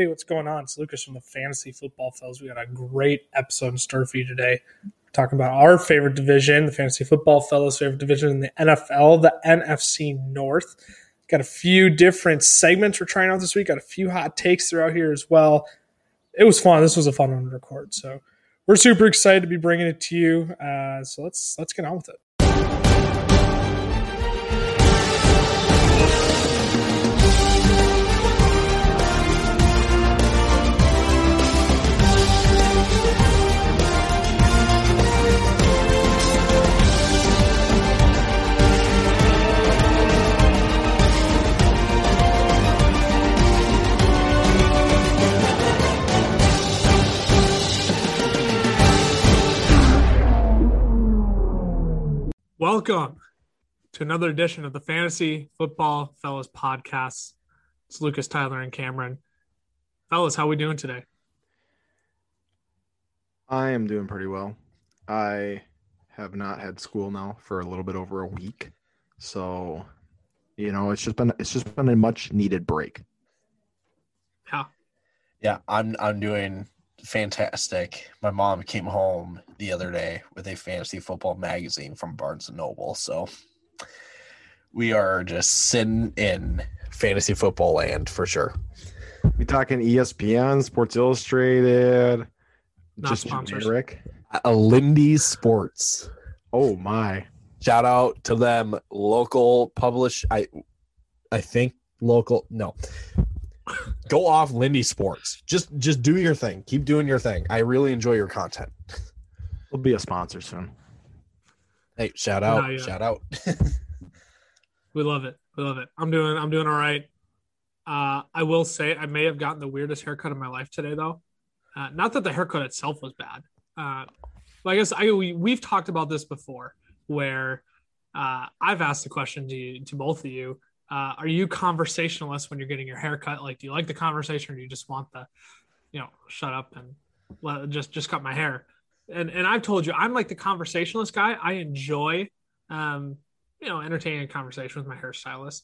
Hey, what's going on? It's Lucas from the Fantasy Football Fellas. We got a great episode in store for you today. Talking about our favorite division, the Fantasy Football Fellas' favorite division in the NFL, the NFC North. Got a few different segments we're trying out this week. Got a few hot takes throughout here as well. It was fun. This was a fun one to record. So we're super excited to be bringing it to you. Uh, so let's let's get on with it. Welcome to another edition of the Fantasy Football Fellas podcast. It's Lucas, Tyler, and Cameron. Fellas, how we doing today? I am doing pretty well. I have not had school now for a little bit over a week. So, you know, it's just been it's just been a much needed break. Yeah. Yeah, I'm I'm doing fantastic. My mom came home the other day with a fantasy football magazine from Barnes and Noble. So we are just sitting in fantasy football land for sure. We talking ESPN, Sports Illustrated, Not just sponsors. generic. A Lindy Sports. Oh my. Shout out to them. Local publish. I I think local. No. Go off Lindy Sports. Just just do your thing. Keep doing your thing. I really enjoy your content. We'll be a sponsor soon. Hey, shout out. Not yet. Shout out. We love it. We love it. I'm doing I'm doing all right. Uh, I will say I may have gotten the weirdest haircut of my life today though. Uh, not that the haircut itself was bad. Uh, but I guess I we, we've talked about this before where uh, I've asked the question to you, to both of you. Uh, are you conversationalist when you're getting your haircut? Like, do you like the conversation or do you just want the, you know, shut up and let, just just cut my hair? And and I've told you I'm like the conversationalist guy. I enjoy um, you know, entertaining a conversation with my hairstylist.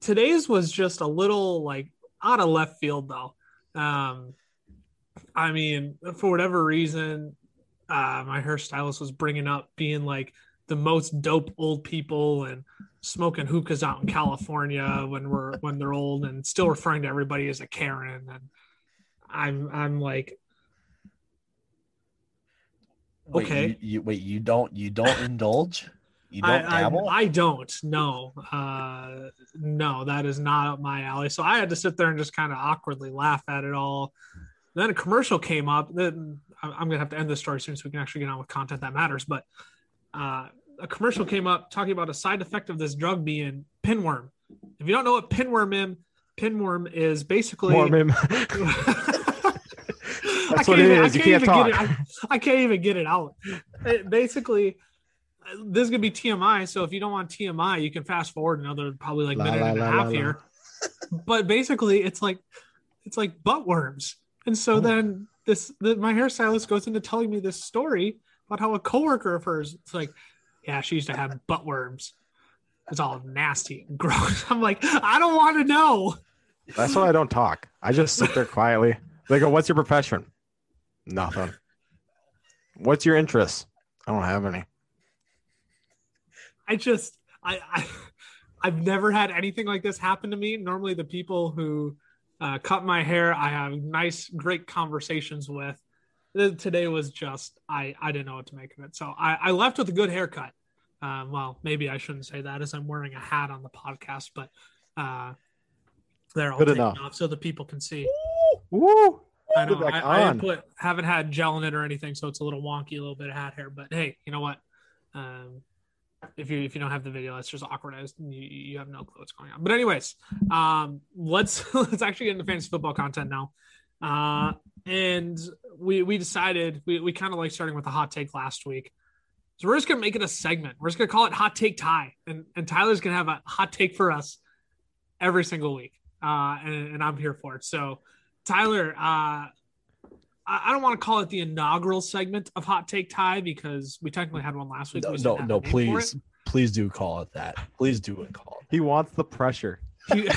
Today's was just a little like out of left field though. Um, I mean, for whatever reason, uh, my hairstylist was bringing up being like the most dope old people and smoking hookahs out in California when we're when they're old and still referring to everybody as a Karen and I'm I'm like Wait, Okay. You, you, wait, you don't you don't indulge? You don't I, dabble? I, I don't. No, uh, no, that is not up my alley. So I had to sit there and just kind of awkwardly laugh at it all. Then a commercial came up. Then I'm I'm gonna have to end this story soon so we can actually get on with content that matters. But uh, a commercial came up talking about a side effect of this drug being pinworm. If you don't know what pinworm is, pinworm is basically. I That's can't what it even- I is. You can't can't even talk. get it. I, I can't even get it out. It- basically, this is gonna be TMI. So if you don't want TMI, you can fast forward another probably like La, minute la, and a half la, here. but basically, it's like it's like butt worms. And so Oh. then this the, my hairstylist goes into telling me this story about how a coworker of hers. It's like, yeah, she used to have butt worms. It's all nasty and gross. I'm like, I don't want to know. That's why I don't talk. I just sit there quietly. They go, "What's your profession?" Nothing. What's your interest? I don't have any. I just I, I I've never had anything like this happen to me. Normally, the people who uh, cut my hair, I have nice, great conversations with. Today was just I I didn't know what to make of it, so I, I left with a good haircut. Um, well, maybe I shouldn't say that as I'm wearing a hat on the podcast, but uh, they're all Good taken enough. off so the people can see. Woo! I know I, I put haven't had gel in it or anything, so it's a little wonky, a little bit of hat hair. But hey, you know what? Um, if you if you don't have the video, that's just awkward. As you, you have no clue what's going on. But anyways, um, let's let's actually get into fantasy football content now. Uh, and we we decided we we kind of like starting with a hot take last week. So we're just gonna make it a segment. We're just gonna call it Hot Take Ty, and and Tyler's gonna have a hot take for us every single week, uh, and, and I'm here for it. So Tyler, uh, I I don't want to call it the inaugural segment of Hot Take Ty because we technically had one last week. no, We no, no a name for please, please do call it that. Please do it. Call He wants the pressure. it. it.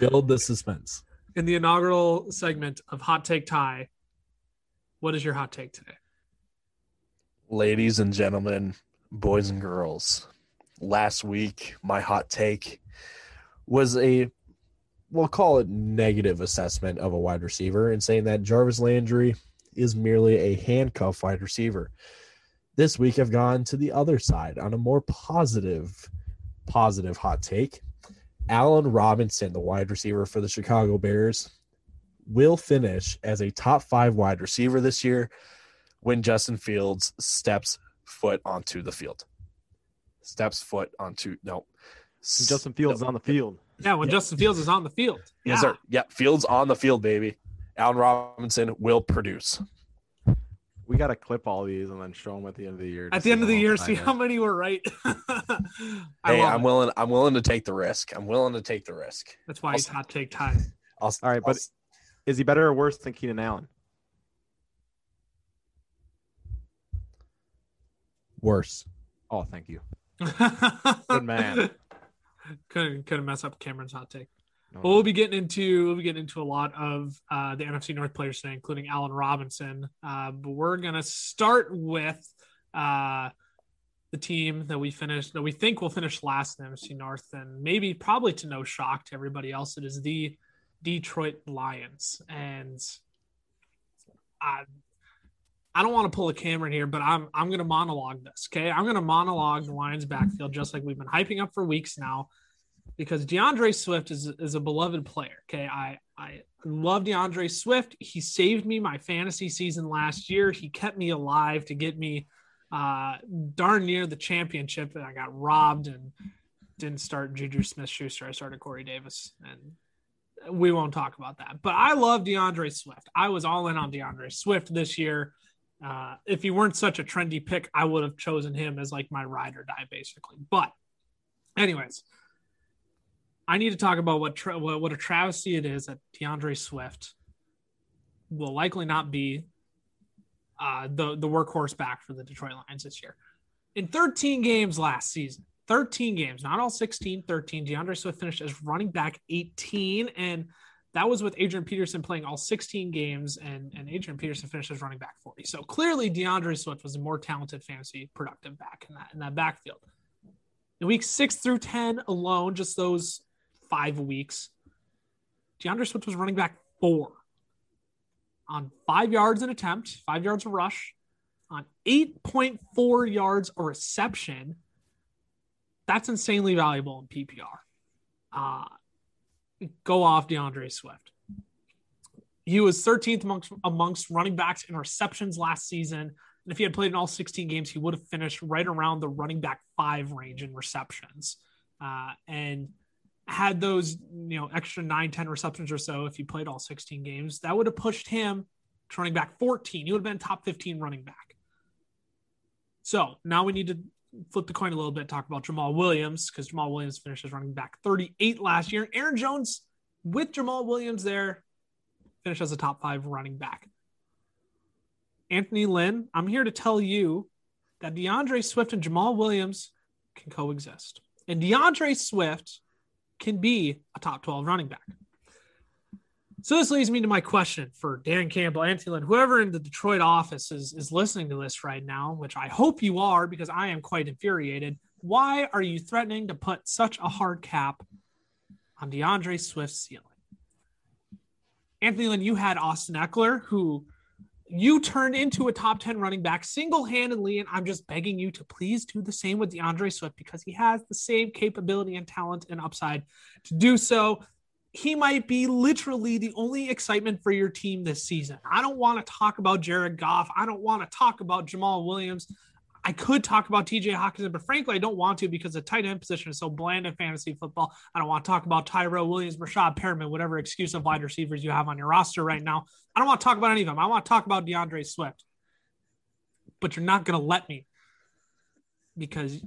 Build the suspense. in the inaugural segment of Hot Take Ty, what is your hot take today? Ladies and gentlemen, boys and girls, last week my hot take was a we'll call it negative assessment of a wide receiver and saying that Jarvis Landry is merely a handcuff wide receiver. This week I've gone to the other side on a more positive positive hot take. Allen Robinson, the wide receiver for the Chicago Bears, will finish as a top 5 wide receiver this year when Justin Fields steps foot onto the field. Steps foot onto no. Justin Fields no. on the field. Yeah, when Yeah. Justin Fields is on the field. Yeah. Yes, sir. Yeah, Fields on the field, baby. Allen Robinson will produce. We got to clip all these and then show them at the end of the year. At the end of the year, see how many were right. I Hey, love I'm it. willing. I'm willing to take the risk. I'm willing to take the risk. That's why he's hot take Ty. I'll, All right, I'll- but is he better or worse than Keenan Allen? worse. Oh, thank you. Good man. Couldn't couldn't mess up Cameron's hot take. No, Well, we'll be getting into we'll be getting into a lot of uh, the NFC North players today, including Allen Robinson. Uh, but we're gonna start with uh, the team that we finished that we think will finish last in the NFC North, and maybe probably to no shock to everybody else, it is the Detroit Lions. And I I don't want to pull a Cameron here, but I'm I'm gonna monologue this. Okay, I'm gonna monologue the Lions backfield just like we've been hyping up for weeks now because D'Andre Swift is, is a beloved player. Okay. I, I love D'Andre Swift. He saved me my fantasy season last year. He kept me alive to get me uh, darn near the championship. And I got robbed and didn't start Juju Smith Schuster. I started Corey Davis. And we won't talk about that. But I love D'Andre Swift. I was all in on D'Andre Swift this year. Uh, if he weren't such a trendy pick, I would have chosen him as like my ride or die, basically. But, anyways, I need to talk about what tra- what, what a travesty it is that D'Andre Swift will likely not be uh, the the workhorse back for the Detroit Lions this year. In 13 games last season, 13 games, not all 16, 13. D'Andre Swift finished as running back 18, and that was with Adrian Peterson playing all 16 games, and, and Adrian Peterson finished as running back 40. So clearly, D'Andre Swift was a more talented, fantasy productive back in that in that backfield. In weeks six through 10 alone, just those five weeks, D'Andre Swift was running back four on five yards an attempt, five yards a rush, on 8.4 yards a reception. That's insanely valuable in PPR. Uh, go off D'Andre Swift. He was 13th amongst, amongst running backs in receptions last season. And if he had played in all 16 games, he would have finished right around the running back five range in receptions. Uh, and had those, you know, extra nine, 10 receptions or so, if he played all 16 games, that would have pushed him to running back 14. He would have been top 15 running back. So now we need to flip the coin a little bit, talk about Jamaal Williams, because Jamaal Williams finished as running back 38 last year. Aaron Jones, with Jamaal Williams there, finished as a top five running back. Anthony Lynn, I'm here to tell you that D'Andre Swift and Jamaal Williams can coexist. And D'Andre Swift can be a top 12 running back. So this leads me to my question for Dan Campbell, Anthony Lynn, whoever in the Detroit office is, is listening to this right now, which I hope you are because I am quite infuriated. Why are you threatening to put such a hard cap on D'Andre Swift's ceiling? Anthony Lynn, you had Austin Ekeler, who you turned into a top 10 running back single handedly. And I'm just begging you to please do the same with D'Andre Swift because he has the same capability and talent and upside to do so. He might be literally the only excitement for your team this season. I don't want to talk about Jared Goff. I don't want to talk about Jamaal Williams. I could talk about TJ Hockenson, but frankly, I don't want to because the tight end position is so bland in fantasy football. I don't want to talk about Tyrell Williams, Rashad Perriman, whatever excuse of wide receivers you have on your roster right now. I don't want to talk about any of them. I want to talk about D'Andre Swift. But you're not going to let me because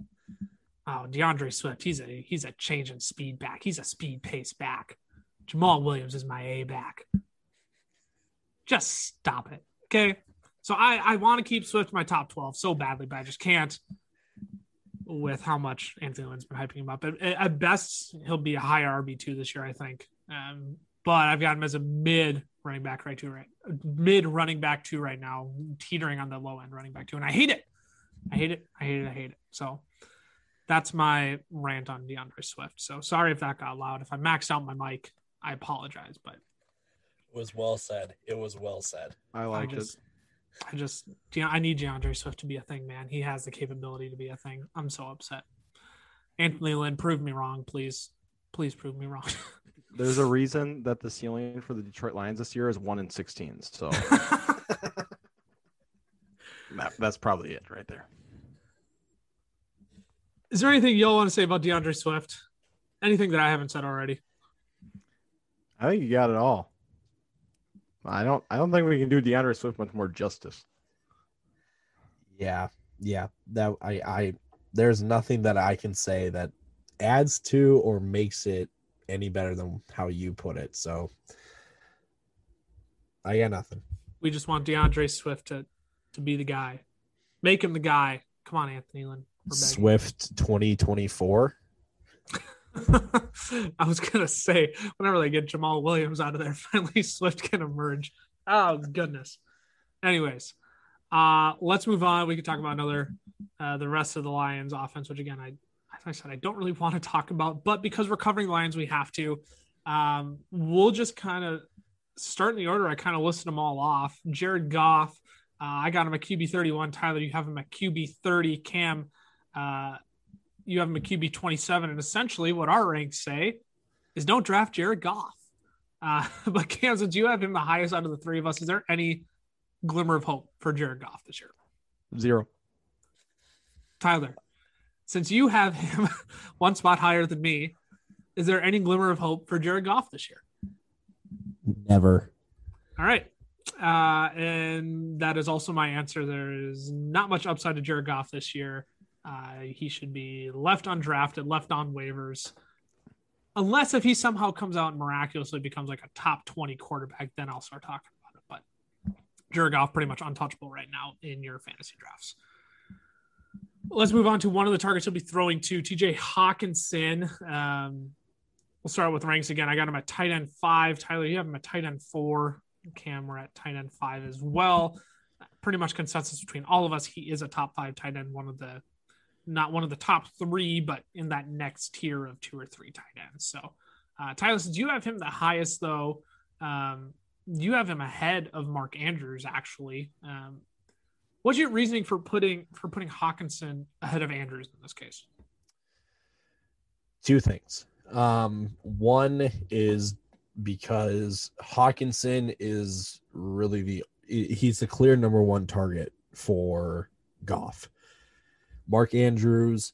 oh, D'Andre Swift, he's a he's a change in speed back. He's a speed pace back. Jamaal Williams is my A back. Just stop it. Okay. So I, I want to keep Swift my top 12 so badly, but I just can't with how much Anthony Lynn's been hyping him up. At, at best, he'll be a high RB2 this year, I think. Um, but I've got him as a mid running back right to right mid running back two right now, teetering on the low end running back two, and I hate it. I hate it. I hate it. I hate it. So that's my rant on D'Andre Swift. So sorry if that got loud. If I maxed out my mic, I apologize, but it was well said. It was well said. I like just, it. I just, you know, I need D'Andre Swift to be a thing, man. He has the capability to be a thing. I'm so upset. Anthony Lynn, prove me wrong, please. Please prove me wrong. There's a reason that the ceiling for the Detroit Lions this year is one in 16. So that, that's probably it right there. Is there anything y'all want to say about D'Andre Swift? Anything that I haven't said already? I think you got it all. I don't. I don't think we can do D'Andre Swift much more justice. Yeah, yeah. That I, I. There's nothing that I can say that adds to or makes it any better than how you put it. So I got nothing. We just want D'Andre Swift to to be the guy. Make him the guy. Come on, Anthony Lynn. Swift 2024. I was gonna say whenever they get Jamaal Williams out of there, finally Swift can emerge. Oh goodness. Anyways, uh, let's move on. We could talk about another uh, the rest of the Lions offense, which again I as I said I don't really want to talk about, but because we're covering the Lions, we have to. Um, we'll just kind of start in the order. I kind of listed them all off. Jared Goff, uh, I got him at QB 31. Tyler, you have him at QB 30. Cam, uh, you have him at QB 27. And essentially, what our ranks say is don't draft Jared Goff. Uh, but Cam, since you have him the highest out of the three of us, is there any glimmer of hope for Jared Goff this year? Zero. Tyler, since you have him one spot higher than me, is there any glimmer of hope for Jared Goff this year? Never. All right. Uh, and that is also my answer. There is not much upside to Jared Goff this year. Uh, he should be left undrafted, left on waivers. Unless if he somehow comes out and miraculously becomes like a top 20 quarterback, then I'll start talking about it. But Jared Goff pretty much untouchable right now in your fantasy drafts. Let's move on to one of the targets he'll be throwing to TJ Hockenson. Um, we'll start with ranks again. I got him at tight end five. Tyler, you have him at tight end four. Cam, we're at tight end five as well. Pretty much consensus between all of us. He is a top five tight end, one of the not one of the top three, but in that next tier of two or three tight ends. So, uh, Tyler, since you have him the highest, though, um, you have him ahead of Mark Andrews. Actually, um, what's your reasoning for putting for putting Hockenson ahead of Andrews in this case? Two things. Um, one is because Hockenson is really the he's the clear number one target for Goff. Mark Andrews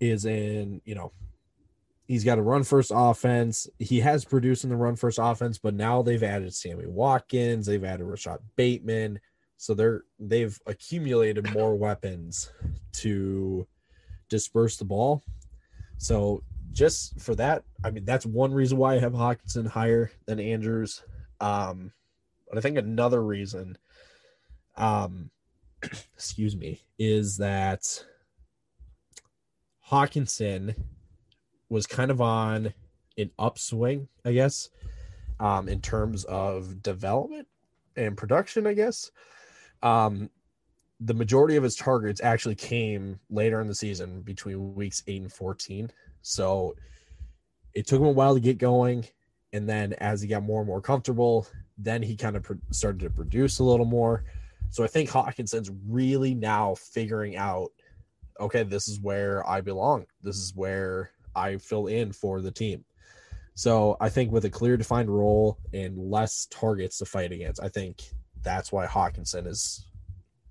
is in, you know, he's got a run first offense. He has produced in the run first offense, but now they've added Sammy Watkins, they've added Rashod Bateman. So they're they've accumulated more weapons to disperse the ball. So just for that, I mean that's one reason why I have Hockenson higher than Andrews. Um, but I think another reason um excuse me, is that Hockenson was kind of on an upswing, I guess, um, in terms of development and production, I guess. Um, the majority of his targets actually came later in the season between weeks 8 and 14. So it took him a while to get going. And then as he got more and more comfortable, then he kind of started to produce a little more. So I think Hockenson's really now figuring out, okay, this is where I belong. This is where I fill in for the team. So I think with a clear defined role and less targets to fight against, I think that's why Hockenson is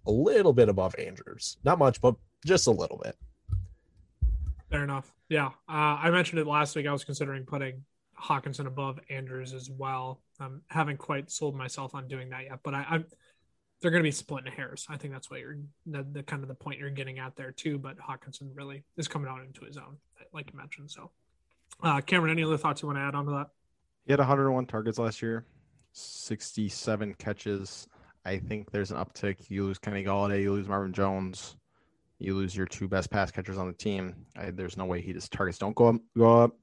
a little bit above Andrews. Not much, but just a little bit. Fair enough. Yeah. Uh, I mentioned it last week. I was considering putting Hockenson above Andrews as well. I um, haven't quite sold myself on doing that yet, but I, I'm they're going to be splitting hairs. I think that's what you're the, the, kind of the point you're getting at there too. But Hockenson really is coming out into his own, like you mentioned. So, uh, Cameron, any other thoughts you want to add on to that? He had 101 targets last year, 67 catches. I think there's an uptick. You lose Kenny Golladay, you lose Marvin Jones, you lose your two best pass catchers on the team. I, there's no way he just targets don't go up. Go up.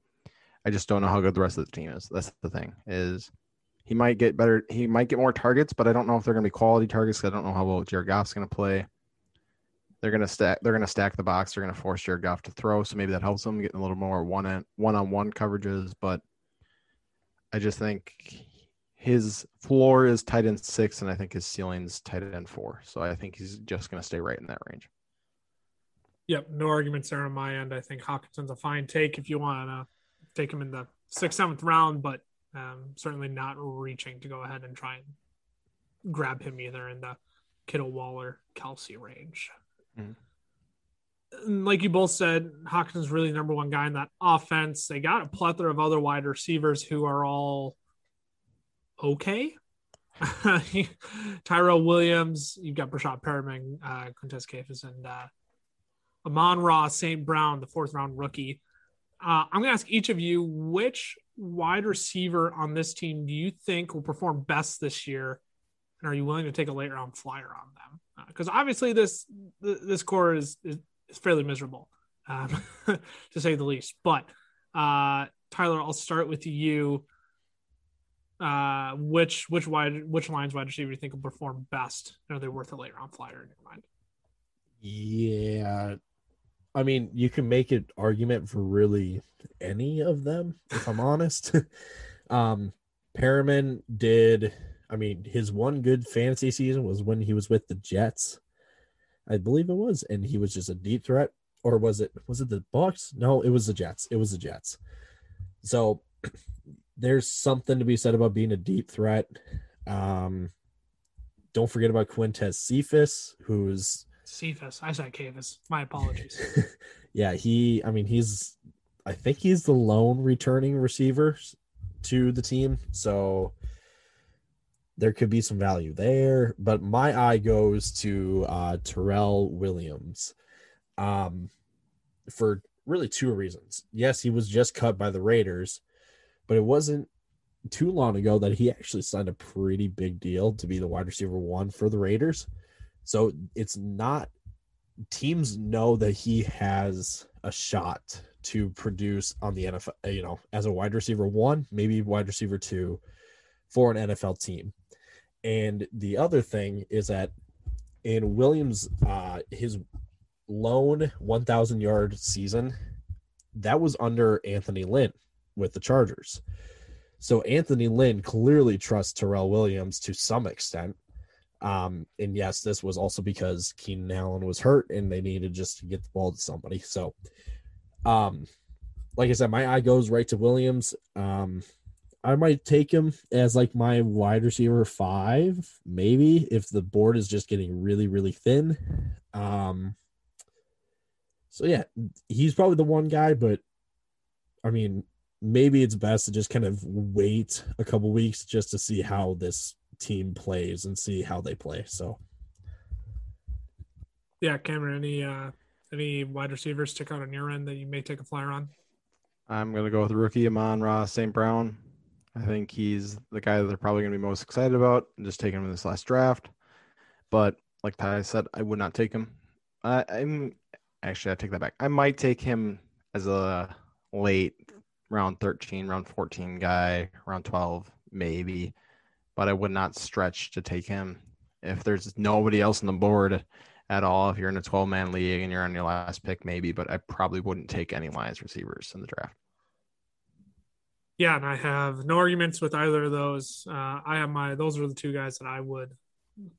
I just don't know how good the rest of the team is. That's the thing. Is he might get better. He might get more targets, but I don't know if they're going to be quality targets. I don't know how well Jared Goff's going to play. They're going to stack. They're going to stack the box. They're going to force Jared Goff to throw, so maybe that helps them getting a little more one one on one coverages. But I just think his floor is tight end six, and I think his ceiling's tight end four. So I think he's just going to stay right in that range. Yep, no arguments there on my end. I think Hockenson's a fine take if you want to take him in the sixth, seventh round, but um, certainly not reaching to go ahead and try and grab him either in the Kittle Waller Kelce range. Mm-hmm. Like you both said, Hockenson's really number one guy in that offense. They got a plethora of other wide receivers who are all okay. Tyrell Williams, you've got Breshad Perriman, uh, Quintez Cephus, and uh, Amon-Ra, St. Brown, the fourth round rookie. Uh, I'm going to ask each of you which wide receiver on this team do you think will perform best this year? And are you willing to take a late round flyer on them? Because uh, obviously this this core is is, is fairly miserable, um, to say the least. But uh, Tyler, I'll start with you. Uh, which which wide which Lions wide receiver do you think will perform best? are they worth a late round flyer in your mind? Yeah, I mean, you can make an argument for really any of them, if I'm honest. um, Perriman did, I mean, his one good fantasy season was when he was with the Jets, I believe it was, and he was just a deep threat. Or was it was it the Bucs? No, it was the Jets. It was the Jets. So there's something to be said about being a deep threat. Um, don't forget about Quintez Cephus, who's Cephus. I said Cavis. My apologies. yeah, he. I mean, he's. I think he's the lone returning receiver to the team, so there could be some value there. But my eye goes to uh, Tyrell Williams, um, for really two reasons. Yes, he was just cut by the Raiders, but it wasn't too long ago that he actually signed a pretty big deal to be the wide receiver one for the Raiders. So it's not teams know that he has a shot to produce on the NFL, you know, as a wide receiver one, maybe wide receiver two for an NFL team. And the other thing is that in Williams, uh, his lone 1,000 yard season, that was under Anthony Lynn with the Chargers. So Anthony Lynn clearly trusts Tyrell Williams to some extent um, and yes, this was also because Keenan Allen was hurt and they needed just to get the ball to somebody. So, um, like I said, my eye goes right to Williams. Um, I might take him as like my wide receiver five, maybe if the board is just getting really, really thin. Um, so yeah, he's probably the one guy, but I mean, maybe it's best to just kind of wait a couple weeks just to see how this team plays and see how they play. So, yeah, Cameron, any uh, any wide receivers stick out on your end that you may take a flyer on? I'm gonna go with rookie Amon-Ra St. Brown. I think he's the guy that they're probably gonna be most excited about. Just taking him in this last draft, but like Ty said, I would not take him. I, I'm actually I take that back. I might take him as a late round 13, round 14 guy, round 12, maybe but I would not stretch to take him. If there's nobody else on the board at all, if you're in a 12 man league and you're on your last pick, maybe, but I probably wouldn't take any Lions receivers in the draft. Yeah, and I have no arguments with either of those. Uh, I have my those are the two guys that I would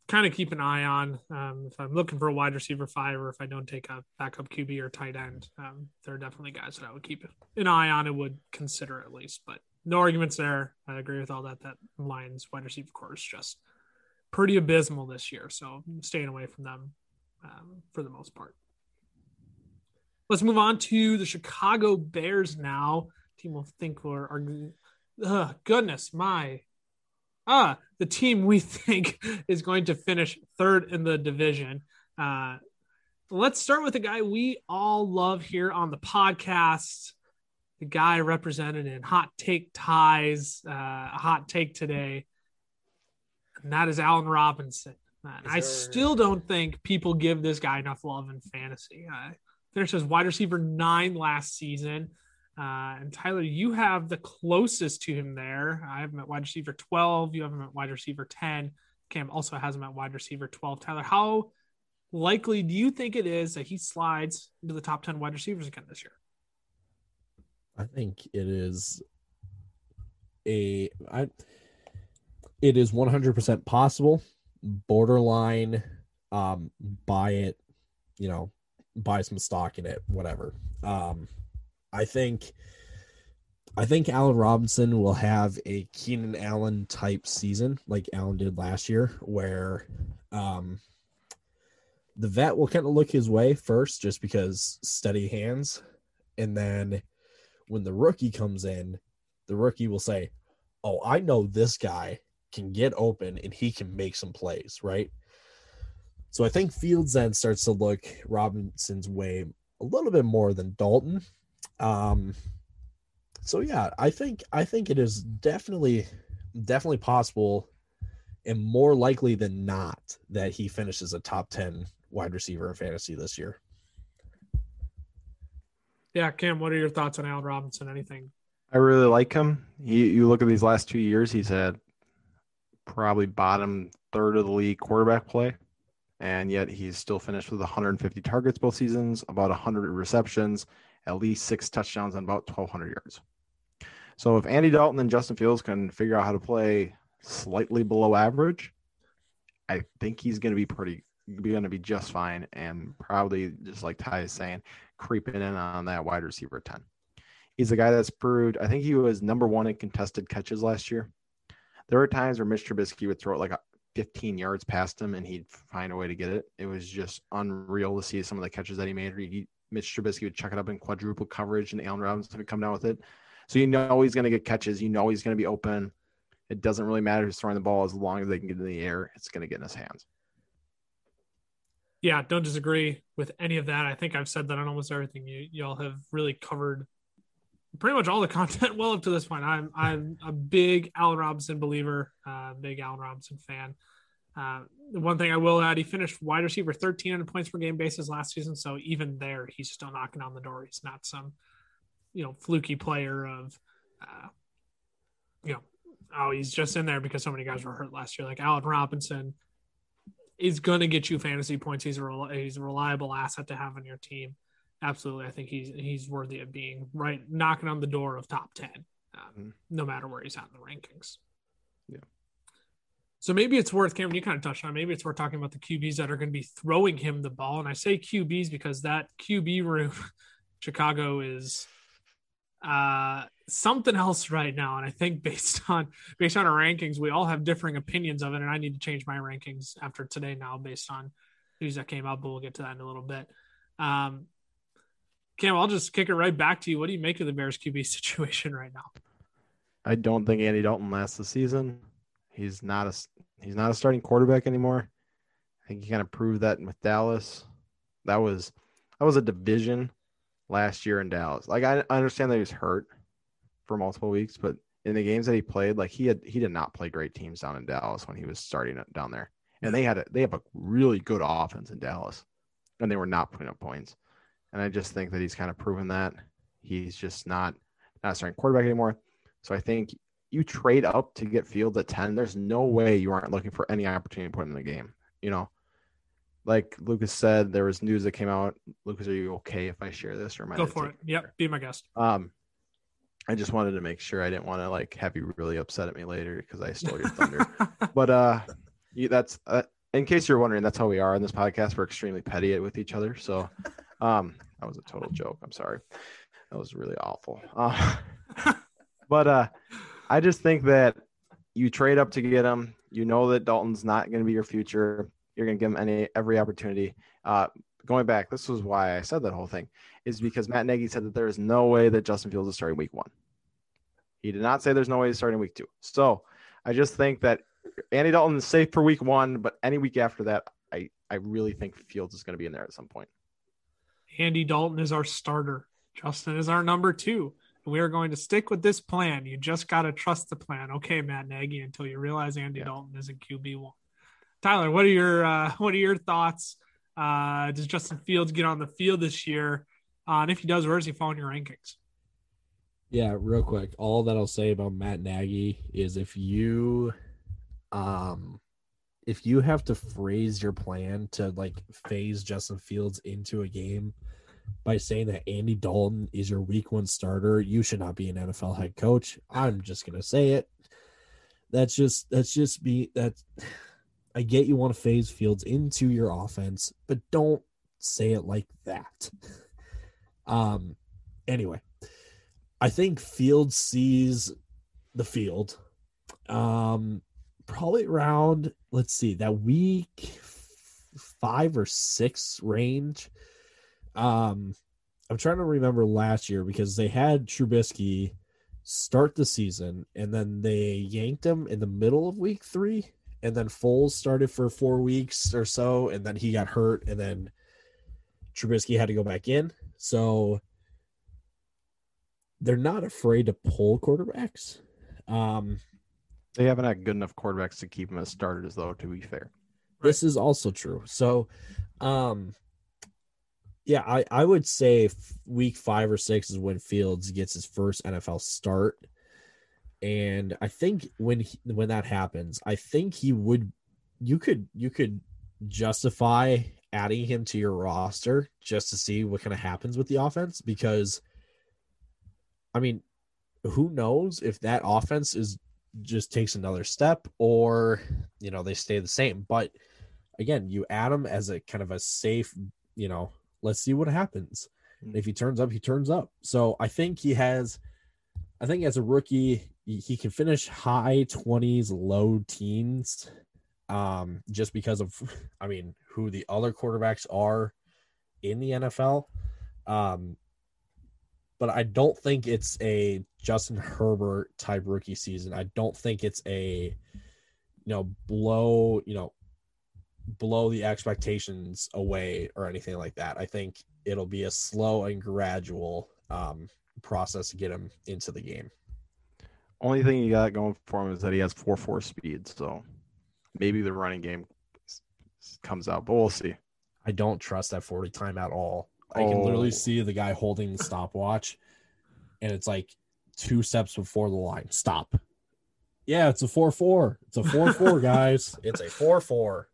kind of keep an eye on um, if I'm looking for a wide receiver five, or if I don't take a backup QB or tight end. Um, there are definitely guys that I would keep an eye on and would consider at least. But no arguments there. I agree with all that. That Lions wide receiver core is just pretty abysmal this year. So I'm staying away from them um, for the most part. Let's move on to the Chicago Bears now. Team will think we're uh, goodness my ah the team we think is going to finish third in the division. Uh, let's start with a guy we all love here on the podcast the guy represented in hot take Ty's, uh, a hot take today, and that is Allen Robinson. And I still don't think people give this guy enough love in fantasy. Uh, finished as wide receiver nine last season. Uh, and Tyler, you have the closest to him there. I have him at wide receiver 12. You have him at wide receiver 10. Cam also has him at wide receiver 12. Tyler, how likely do you think it is that he slides into the top 10 wide receivers again this year? I think it is a I it is 100% possible. Borderline um buy it, you know, buy some stock in it, whatever. Um I think I think Allen Robinson will have a Keenan Allen type season like Allen did last year where um the vet will kind of look his way first just because steady hands and then when the rookie comes in, the rookie will say, Oh, I know this guy can get open and he can make some plays, right? So I think Fields then starts to look Robinson's way a little bit more than Dalton. Um, so yeah, I think I think it is definitely definitely possible and more likely than not that he finishes a top 10 wide receiver in fantasy this year. Yeah, Cam, what are your thoughts on Allen Robinson? Anything? I really like him. He, you look at these last two years, he's had probably bottom third of the league quarterback play, and yet he's still finished with 150 targets both seasons, about 100 receptions, at least six touchdowns, and about 1,200 yards. So if Andy Dalton and Justin Fields can figure out how to play slightly below average, I think he's going to be pretty, going to be just fine, and probably just like Ty is saying, creeping in on that wide receiver 10. He's a guy that's proved, I think he was number one in contested catches last year. There were times where Mitch Trubisky would throw it like 15 yards past him and he'd find a way to get it. It was just unreal to see some of the catches that he made. He, Mitch Trubisky would chuck it up in quadruple coverage and Allen Robinson would come down with it. So you know he's going to get catches. You know he's going to be open. It doesn't really matter who's throwing the ball as long as they can get in the air. It's going to get in his hands. Yeah, don't disagree with any of that. I think I've said that on almost everything. You y'all have really covered pretty much all the content well up to this point. I'm I'm a big Allen Robinson believer, uh, big Allen Robinson fan. Uh, the one thing I will add, he finished wide receiver 13 on a points per game basis last season. So even there, he's still knocking on the door. He's not some, you know, fluky player of, uh, you know, oh, he's just in there because so many guys were hurt last year. Like Allen Robinson is going to get you fantasy points. He's a, he's a reliable asset to have on your team absolutely. I think he's he's worthy of being right knocking on the door of top ten, um, mm-hmm. no matter where he's at in the rankings. Yeah. So maybe it's worth Cameron. You kind of touched on. Maybe it's worth talking about the QBs that are going to be throwing him the ball. And I say QBs because that QB room, Chicago is uh something else right now and i think based on based on our rankings we all have differing opinions of it and i need to change my rankings after today now based on news that came out but we'll get to that in a little bit um Cam, I'll just kick it right back to you. What do you make of the Bears QB situation right now? I don't think Andy Dalton lasts the season. He's not a he's not a starting quarterback anymore. I think he kind of proved that with Dallas. That was that was a division last year in Dallas. Like I, understand that he was hurt for multiple weeks, but in the games that he played, like he had he did not play great teams down in Dallas when he was starting down there. And they had a they have a really good offense in Dallas, and they were not putting up points. And I just think that he's kind of proven that he's just not not starting quarterback anymore. So I think you trade up to get Fields at 10. There's no way you aren't looking for any opportunity to put in the game. You know, like Lucas said, there was news that came out. Lucas, are you okay if I share this or am I go for it? Yep, be my guest. Um, I just wanted to make sure I didn't want to like have you really upset at me later because I stole your thunder. but uh, you, that's uh, in case you're wondering, that's how we are in this podcast. We're extremely petty with each other. So um, that was a total joke. I'm sorry. That was really awful. Uh, but uh, I just think that you trade up to get him. You know that Dalton's not going to be your future. You're going to give him any every opportunity. Uh, going back, this was why I said that whole thing is because Matt Nagy said that there is no way that Justin Fields is starting week one. He did not say there's no way he's starting week two. So I just think that Andy Dalton is safe for week one, but any week after that, I, I really think Fields is going to be in there at some point. Andy Dalton is our starter. Justin is our number two. And We are going to stick with this plan. You just got to trust the plan. Okay, Matt Nagy, until you realize Andy yeah. Dalton is a QB one. Tyler, what are your uh, what are your thoughts? Uh, does Justin Fields get on the field this year? Uh, and if he does, where does he fall in your rankings? Yeah, real quick. All that I'll say about Matt Nagy is if you um if you have to phrase your plan to like phase Justin Fields into a game by saying that Andy Dalton is your week one starter, you should not be an NFL head coach. I'm just gonna say it. That's just that's just be that I get you want to phase Fields into your offense, but don't say it like that. Um anyway, I think Fields sees the field. Um probably around let's see that week five or six range. Um, I'm trying to remember last year because they had Trubisky start the season and then they yanked him in the middle of week three, and then Foles started for four weeks or so, and then he got hurt, and then Trubisky had to go back in. So they're not afraid to pull quarterbacks. Um, They haven't had good enough quarterbacks to keep them as starters, though. To be fair, This is also true. So, um, yeah, I, I would say week five or six is when Fields gets his first NFL start, and I think when he, when that happens, I think he would, you could you could justify adding him to your roster just to see what kind of happens with the offense because, I mean, who knows if that offense is just takes another step or you know they stay the same. But again you add him as a kind of a safe you know let's see what happens. And if he turns up he turns up. So i think he has i think as a rookie he, can finish high 20s low teens um just because of i mean who the other quarterbacks are in the nfl um but I don't think it's a Justin Herbert type rookie season. I don't think it's a you know blow you know blow the expectations away or anything like that. I think it'll be a slow and gradual um, process to get him into the game. Only thing he got going for him is that he has four four speed. So maybe the running game s- s- comes out, but we'll see. I don't trust that 40 time at all. I can literally Oh. see the guy holding the stopwatch and it's like two steps before the line. Stop. Yeah, it's a 4 4. It's a 4 4, guys. It's a 4 4.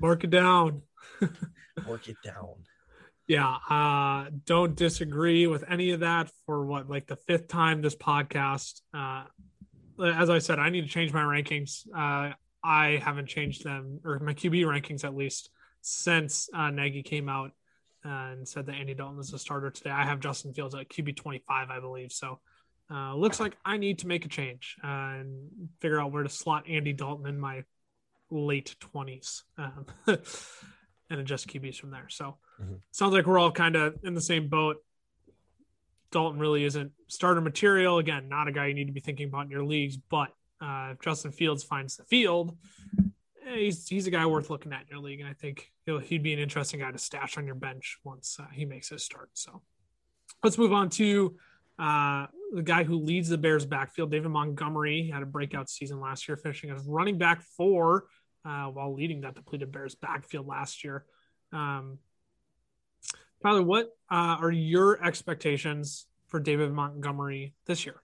Mark it down. Mark it down. Yeah, uh, don't disagree with any of that for what, like the fifth time this podcast. Uh, as I said, I need to change my rankings. Uh, I haven't changed them, or my QB rankings at least, since uh, Nagy came out and said that Andy Dalton is a starter today. I have Justin Fields at QB 25, I believe. So uh, looks like I need to make a change uh, and figure out where to slot Andy Dalton in my late 20s um, and adjust QBs from there. So Mhm. sounds like we're all kind of in the same boat. Dalton really isn't starter material. Again, not a guy you need to be thinking about in your leagues, but uh, if Justin Fields finds the field, eh, he's he's a guy worth looking at in your league, and I think he'll, he'd be an interesting guy to stash on your bench once uh, he makes his start. So let's move on to uh, the guy who leads the Bears backfield, David Montgomery. Had a breakout season last year, finishing as running back four uh, while leading that depleted Bears backfield last year. Um, Tyler, what uh, are your expectations for David Montgomery this year?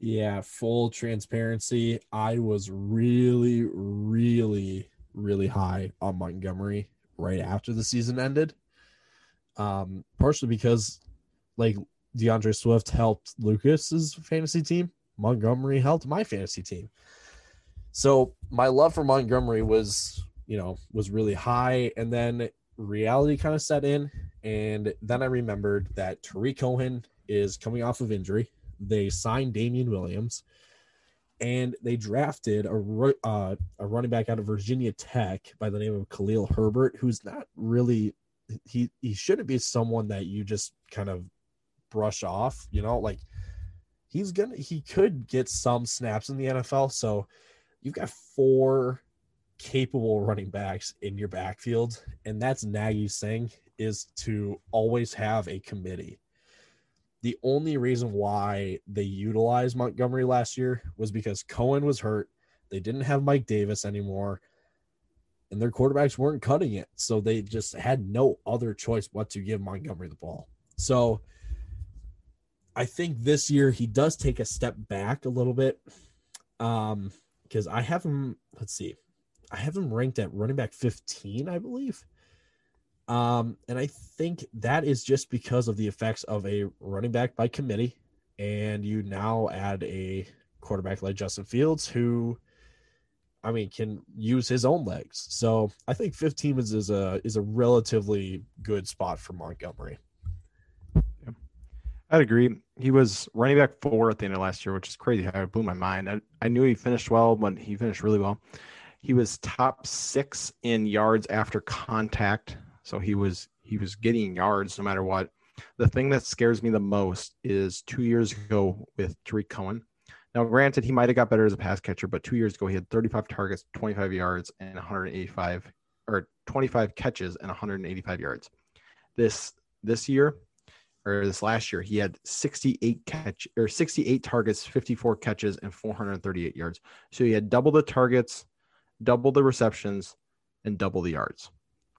Yeah, full transparency. I was really, really, really high on Montgomery right after the season ended. Um, partially because like D'Andre Swift helped Lucas's fantasy team, Montgomery helped my fantasy team. So my love for Montgomery was, you know, was really high, and then reality kind of set in, and then I remembered that Tarik Cohen is coming off of injury they signed Damien Williams, and they drafted a uh, a running back out of Virginia Tech by the name of Khalil Herbert, who's not really he he shouldn't be someone that you just kind of brush off, you know, like he's gonna he could get some snaps in the NFL. So you've got four capable running backs in your backfield, and that's Nagy's thing is to always have a committee the only reason why they utilized Montgomery last year was because Cohen was hurt. They didn't have Mike Davis anymore, and their quarterbacks weren't cutting it. So they just had no other choice but to give Montgomery the ball. So I think this year he does take a step back a little bit. Um, because I have him, let's see, I have him ranked at running back 15, I believe. Um, and I think that is just because of the effects of a running back by committee, and you now add a quarterback like Justin Fields, who I mean can use his own legs. So I think 15 is, is a is a relatively good spot for Montgomery. I'd agree. He was running back four at the end of last year, which is crazy. It blew my mind. I, I knew he finished well, but he finished really well. He was top six in yards after contact, so he was he was getting yards no matter what. The thing that scares me the most is two years ago with Tarik Cohen. Now, granted, he might have got better as a pass catcher, but two years ago he had 35 targets, 25 yards, and 185 or 25 catches and 185 yards. This this year or this last year, he had 68 catch or 68 targets, 54 catches, and 438 yards. So he had double the targets, double the receptions, and double the yards.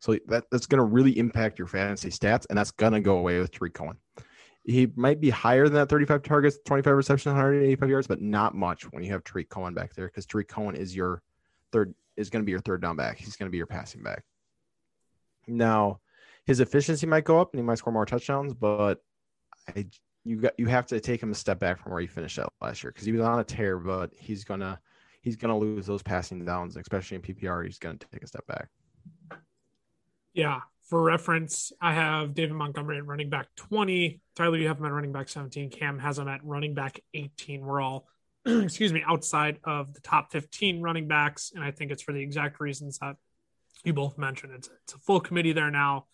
So that, that's going to really impact your fantasy stats, and that's going to go away with Tarik Cohen. He might be higher than that 35 targets, 25 receptions, 185 yards, but not much when you have Tarik Cohen back there because Tarik Cohen is your third is going to be your third down back. He's going to be your passing back. Now, his efficiency might go up and he might score more touchdowns, but I you got you have to take him a step back from where he finished out last year because he was on a tear, but he's gonna he's gonna lose those passing downs, especially in PPR. He's gonna take a step back. Yeah. For reference, I have David Montgomery at running back 20. Tyler, you have him at running back 17. Cam has him at running back 18. We're all, excuse me, outside of the top 15 running backs. And I think it's for the exact reasons that you both mentioned. It's, it's a full committee there now.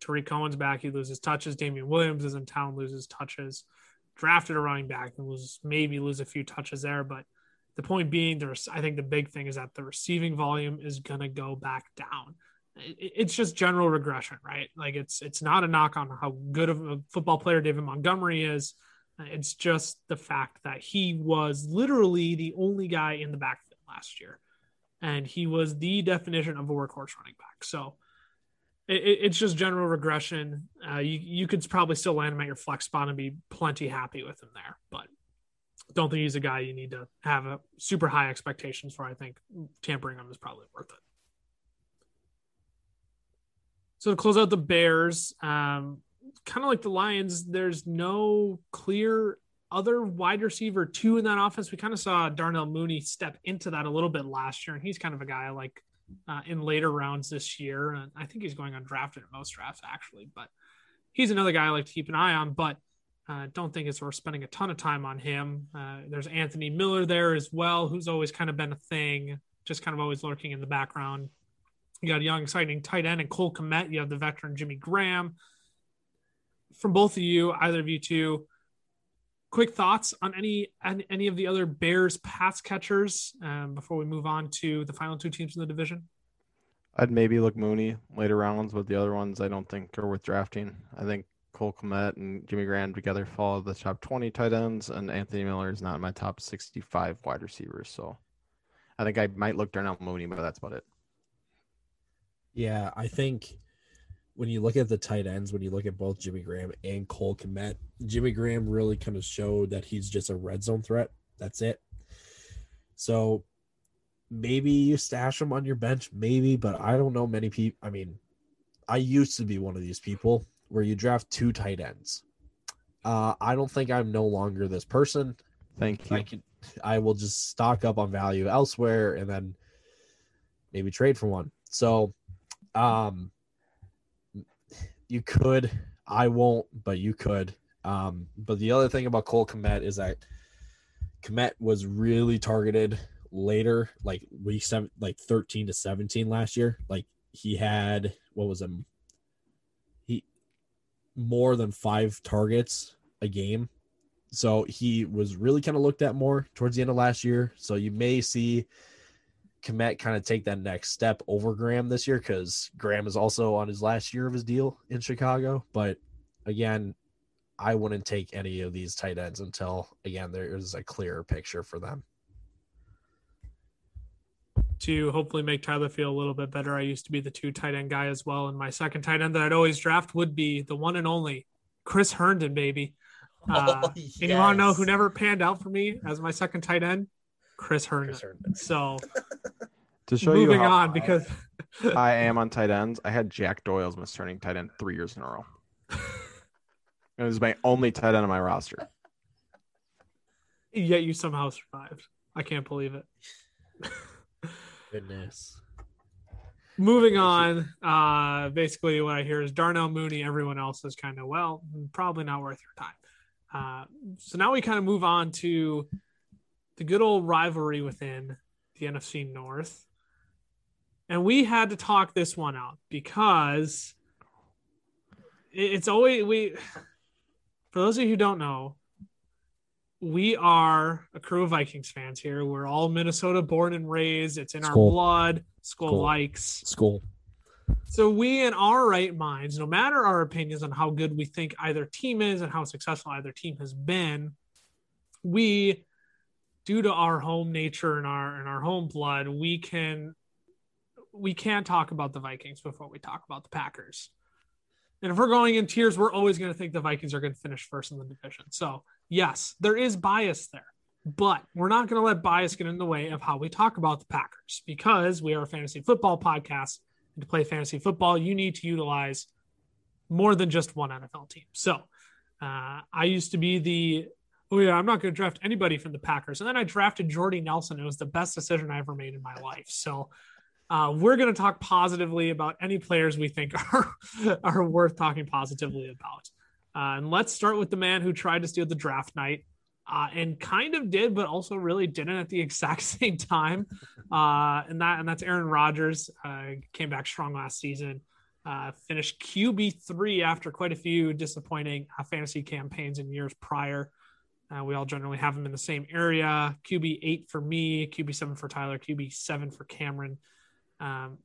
Tarik Cohen's back. He loses touches. Damien Williams is in town, loses touches. Drafted a running back and lose maybe lose a few touches there. But the point being, there's I think the big thing is that the receiving volume is gonna go back down. It's just general regression, right? Like it's it's not a knock on how good of a football player David Montgomery is. It's just the fact that he was literally the only guy in the backfield last year, and he was the definition of a workhorse running back. So it, it's just general regression. Uh, you you could probably still land him at your flex spot and be plenty happy with him there, but don't think he's a guy you need to have a super high expectations for. I think tampering him is probably worth it. So to close out the Bears, um, kind of like the Lions, there's no clear other wide receiver two in that offense. We kind of saw Darnell Mooney step into that a little bit last year, and he's kind of a guy I like uh, in later rounds this year. And I think he's going undrafted in most drafts, actually. But he's another guy I like to keep an eye on. But uh, don't think it's worth spending a ton of time on him. Uh, there's Anthony Miller there as well, who's always kind of been a thing, just kind of always lurking in the background. You got a young, exciting tight end and Cole Kmet. You have the veteran Jimmy Graham. From both of you, either of you two, quick thoughts on any any of the other Bears pass catchers um, before we move on to the final two teams in the division? I'd maybe look Mooney later rounds, but the other ones I don't think are worth drafting. I think Cole Kmet and Jimmy Graham together follow the top 20 tight ends, and Anthony Miller is not in my top 65 wide receivers. So I think I might look Darnell Mooney, but that's about it. Yeah, I think when you look at the tight ends, when you look at both Jimmy Graham and Cole Kmet, Jimmy Graham really kind of showed that he's just a red zone threat. That's it. So maybe you stash him on your bench, maybe, but I don't know many people. I mean, I used to be one of these people where you draft two tight ends. Uh, I don't think I'm no longer this person. Thank you. I can, I will just stock up on value elsewhere and then maybe trade for one. So, um, you could. I won't, but you could. Um, but the other thing about Cole Kmet is that Kmet was really targeted later, like week seven, like 13 to 17 last year. Like he had, what was him? More than five targets a game. So he was really kind of looked at more towards the end of last year. So you may see Kmet kind of take that next step over Graham this year because Graham is also on his last year of his deal in Chicago. But again, I wouldn't take any of these tight ends until again there is a clearer picture for them. To hopefully make Tyler feel a little bit better, I used to be the two tight end guy as well. And my second tight end that I'd always draft would be the one and only Chris Herndon, baby. Uh, Oh, And you want to know who never panned out for me as my second tight end? Chris Herndon. Chris Herndon. So To show you moving how on high because I am on tight ends, I had Jack Doyle as my starting tight end three years in a row. It was my only tight end on my roster. yet you somehow survived. I can't believe it. Goodness. Moving on, uh, basically what I hear is Darnell Mooney. Everyone else is kind of well, probably not worth your time. Uh, so now we kind of move on to the good old rivalry within the NFC North, and we had to talk this one out because it's always we. For those of you who don't know, we are a crew of Vikings fans here. We're all Minnesota born and raised. It's in our blood. School, Skull. likes. School. So we, in our right minds, no matter our opinions on how good we think either team is and how successful either team has been, we, due to our home nature and our and our home blood, we can we can't talk about the Vikings before we talk about the Packers. And if we're going in tiers, we're always going to think the Vikings are going to finish first in the division. So yes, there is bias there. But we're not going to let bias get in the way of how we talk about the Packers because we are a fantasy football podcast. And to play fantasy football, you need to utilize more than just one NFL team. So uh, I used to be the, oh, yeah, I'm not going to draft anybody from the Packers. And then I drafted Jordy Nelson. It was the best decision I ever made in my life. So uh, we're going to talk positively about any players we think are, are worth talking positively about. Uh, and let's start with the man who tried to steal the draft night uh, and kind of did, but also really didn't at the exact same time. Uh, and that and that's Aaron Rodgers. Uh, came back strong last season. Uh, finished QB three after quite a few disappointing fantasy campaigns in years prior. Uh, we all generally have him in the same area. QB eight for me, QB seven for Tyler, QB seven for Cameron. Um,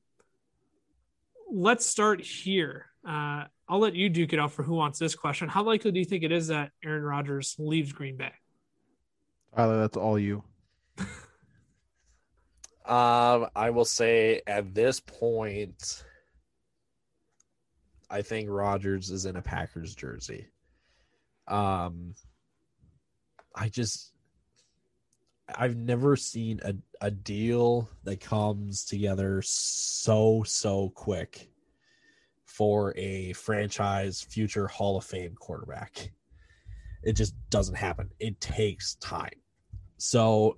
let's start here. Uh, I'll let you duke it out for who wants this question. How likely do you think it is that Aaron Rodgers leaves Green Bay? Tyler, that's all you. Um, I will say at this point, I think Rodgers is in a Packers jersey. Um, I just, I've never seen a, a deal that comes together so, so quick for a franchise future Hall of Fame quarterback. It just doesn't happen. It takes time. So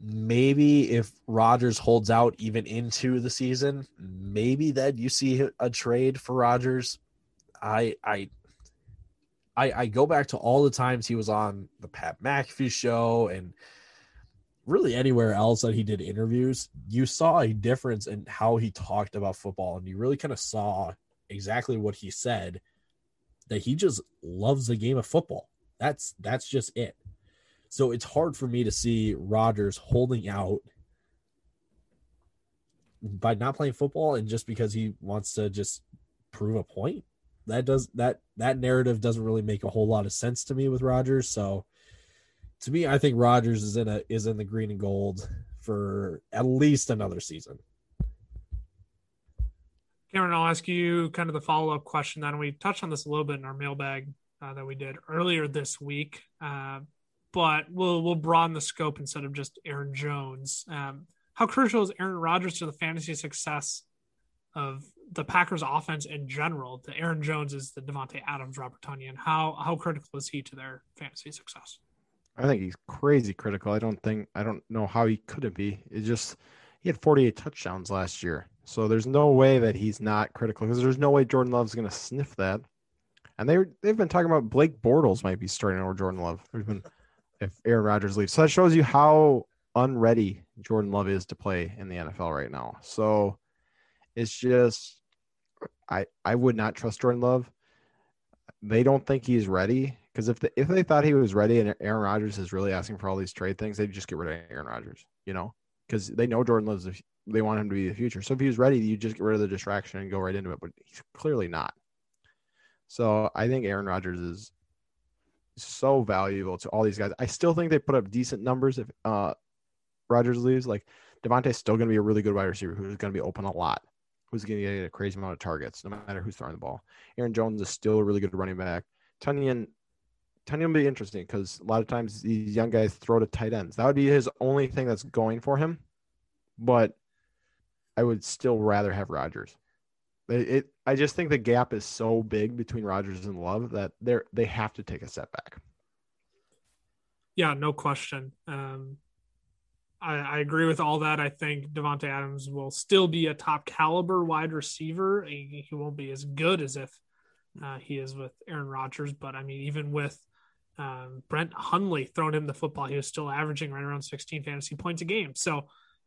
maybe if Rodgers holds out even into the season, maybe that you see a trade for Rodgers. I I I, I go back to all the times he was on the Pat McAfee show and really anywhere else that he did interviews, you saw a difference in how he talked about football, and you really kind of saw exactly what he said that he just loves the game of football. That's that's just it. So it's hard for me to see Rodgers holding out by not playing football and just because he wants to just prove a point. That does that that narrative doesn't really make a whole lot of sense to me with Rodgers. So to me, I think Rodgers is in a is in the green and gold for at least another season. Cameron, I'll ask you kind of the follow up question. Then we touched on this a little bit in our mailbag uh, that we did earlier this week, uh, but we'll we'll broaden the scope instead of just Aaron Jones. Um, how crucial is Aaron Rodgers to the fantasy success of the Packers offense in general? The Aaron Jones is the Davante Adams, Robert Tonyan. How how critical is he to their fantasy success? I think he's crazy critical. I don't think I don't know how he couldn't be. It just he had 48 touchdowns last year. So there's no way that he's not critical because there's no way Jordan Love's going to sniff that. And they they've been talking about Blake Bortles might be starting over Jordan Love. There's been if Aaron Rodgers leaves. So that shows you how unready Jordan Love is to play in the NFL right now. So it's just I I would not trust Jordan Love. They don't think he's ready because if the, if they thought he was ready and Aaron Rodgers is really asking for all these trade things, they'd just get rid of Aaron Rodgers, you know, because they know Jordan Love's the, they want him to be the future. So if he was ready, you just get rid of the distraction and go right into it. But he's clearly not. So I think Aaron Rodgers is so valuable to all these guys. I still think they put up decent numbers if uh Rodgers leaves. Like Davante's still going to be a really good wide receiver who's going to be open a lot, who's going to get a crazy amount of targets, no matter who's throwing the ball. Aaron Jones is still a really good running back. Tonyan Tonyan will be interesting because a lot of times these young guys throw to tight ends. That would be his only thing that's going for him. But I would still rather have Rodgers. It, it I just think the gap is so big between Rodgers and Love that they're they have to take a step back. Yeah, no question. Um, I, I, agree with all that. I think Davante Adams will still be a top caliber wide receiver. He, he won't be as good as if uh, he is with Aaron Rodgers, but I mean, even with um, Brett Hundley throwing him the football, he was still averaging right around 16 fantasy points a game. So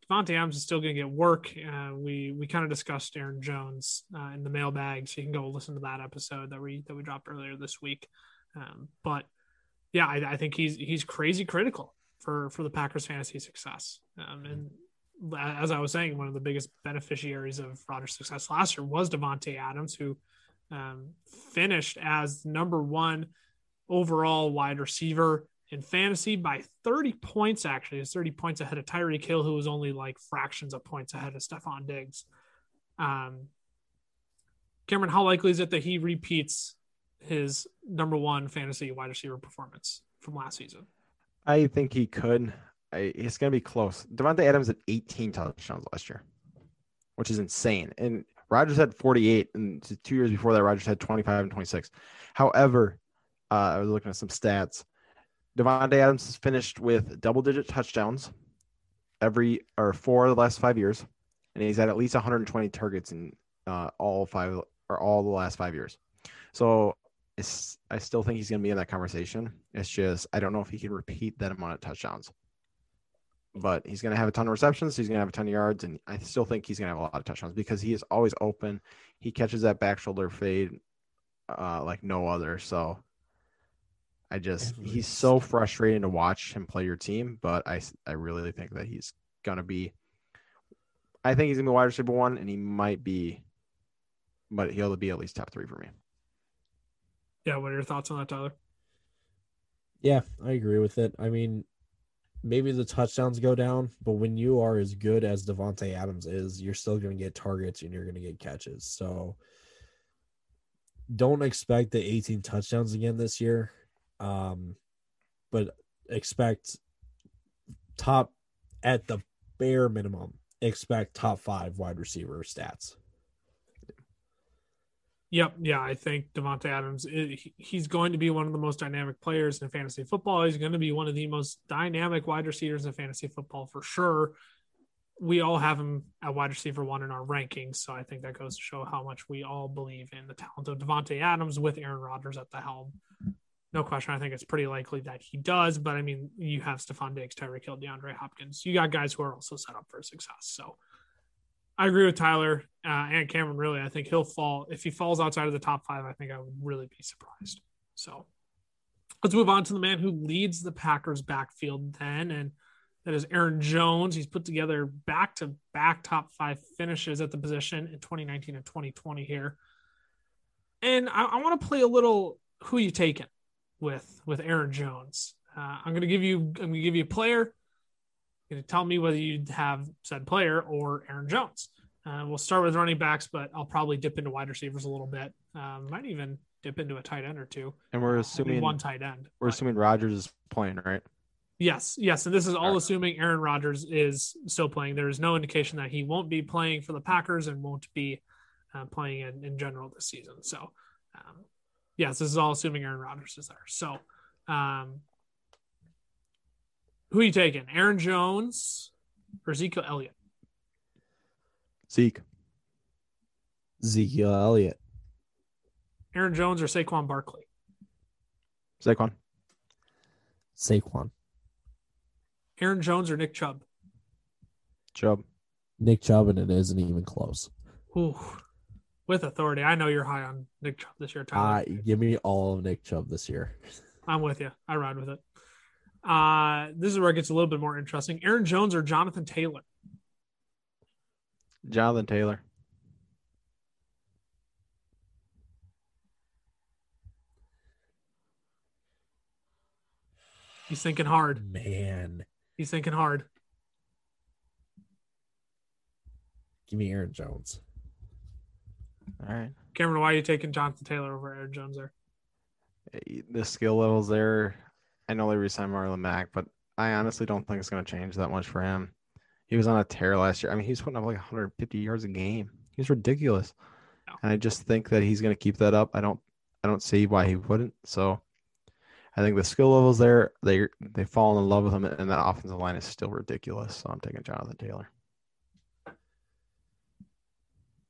Davante Adams is still going to get work. Uh, we we kind of discussed Aaron Jones uh, in the mailbag, so you can go listen to that episode that we that we dropped earlier this week. Um, but yeah, I, I, think he's he's crazy critical for for the Packers' fantasy success. Um, and as I was saying, one of the biggest beneficiaries of Rodgers' success last year was Davante Adams, who um, finished as number one overall wide receiver in fantasy by 30 points. Actually, is 30 points ahead of Tyreek Hill, who was only like fractions of points ahead of Stefon Diggs. Um, Cameron, how likely is it that he repeats his number one fantasy wide receiver performance from last season? I think he could. I, it's going to be close. Davante Adams had 18 touchdowns last year, which is insane. And Rodgers had 48, and two years before that, Rodgers had 25 and 26. However, I was looking at some stats. Davante Adams has finished with double-digit touchdowns every or four of the last five years, and he's had at least 120 targets in uh, all five or all the last five years. So I still think he's going to be in that conversation. It's just I don't know if he can repeat that amount of touchdowns. But he's going to have a ton of receptions. He's going to have a ton of yards, and I still think he's going to have a lot of touchdowns because he is always open. He catches that back shoulder fade uh, like no other. So I just he's so frustrating to watch him play your team. But I I really think that he's going to be. I think he's going to be wide receiver one, and he might be, but he'll be at least top three for me. Yeah, what are your thoughts on that, Tyler? Yeah, I agree with it. I mean, maybe the touchdowns go down, but when you are as good as Davante Adams is, you're still going to get targets and you're going to get catches. So don't expect the 18 touchdowns again this year. Um, but expect top at the bare minimum, expect top five wide receiver stats. Yep. Yeah. I think Davante Adams, he's going to be one of the most dynamic players in fantasy football. He's going to be one of the most dynamic wide receivers in fantasy football for sure. We all have him at wide receiver one in our rankings. So I think that goes to show how much we all believe in the talent of Davante Adams with Aaron Rodgers at the helm. No question. I think it's pretty likely that he does. But I mean, you have Stefon Diggs, Tyreek Hill, DeAndre Hopkins. You got guys who are also set up for success. So I agree with Tyler uh, and Cameron. Really, I think he'll fall if he falls outside of the top five. I think I would really be surprised. So let's move on to the man who leads the Packers backfield then, and that is Aaron Jones. He's put together back to back top five finishes at the position in 2019 and 2020 here. And I, I want to play a little who you taking with with Aaron Jones. Uh, I'm going to give you I'm going to give you a player You're going to tell me whether you'd have said player or Aaron Jones. Uh, we'll start with running backs, but I'll probably dip into wide receivers a little bit. Um, might even dip into a tight end or two. And we're uh, assuming one tight end. We're but, assuming Rodgers is playing, right? Yes, yes, and this is all, all assuming Aaron Rodgers is still playing. There is no indication that he won't be playing for the Packers and won't be uh, playing in, in general this season. So, um, yes, this is all assuming Aaron Rodgers is there. So, um, who are you taking? Aaron Jones or Ezekiel Elliott? Zeke. Ezekiel Elliott. Aaron Jones or Saquon Barkley? Saquon. Saquon. Aaron Jones or Nick Chubb? Chubb. Nick Chubb, and it isn't even close. Ooh, with authority. I know you're high on Nick Chubb this year, Tyler. Uh, give me all of Nick Chubb this year. I'm with you. I ride with it. Uh, this is where it gets a little bit more interesting. Aaron Jones or Jonathan Taylor? Jonathan Taylor. He's thinking hard. Man. He's thinking hard. Give me Aaron Jones. All right. Cameron, why are you taking Jonathan Taylor over Aaron Jones there? Eh, the skill levels there. I know they re-signed Marlon Mack, but I honestly don't think it's going to change that much for him. He was on a tear last year. I mean, he's putting up like 150 yards a game. He's ridiculous, No. and I just think that he's going to keep that up. I don't, I don't see why he wouldn't. So, I think the skill levels there, they they fall in love with him, and that offensive line is still ridiculous. So I'm taking Jonathan Taylor.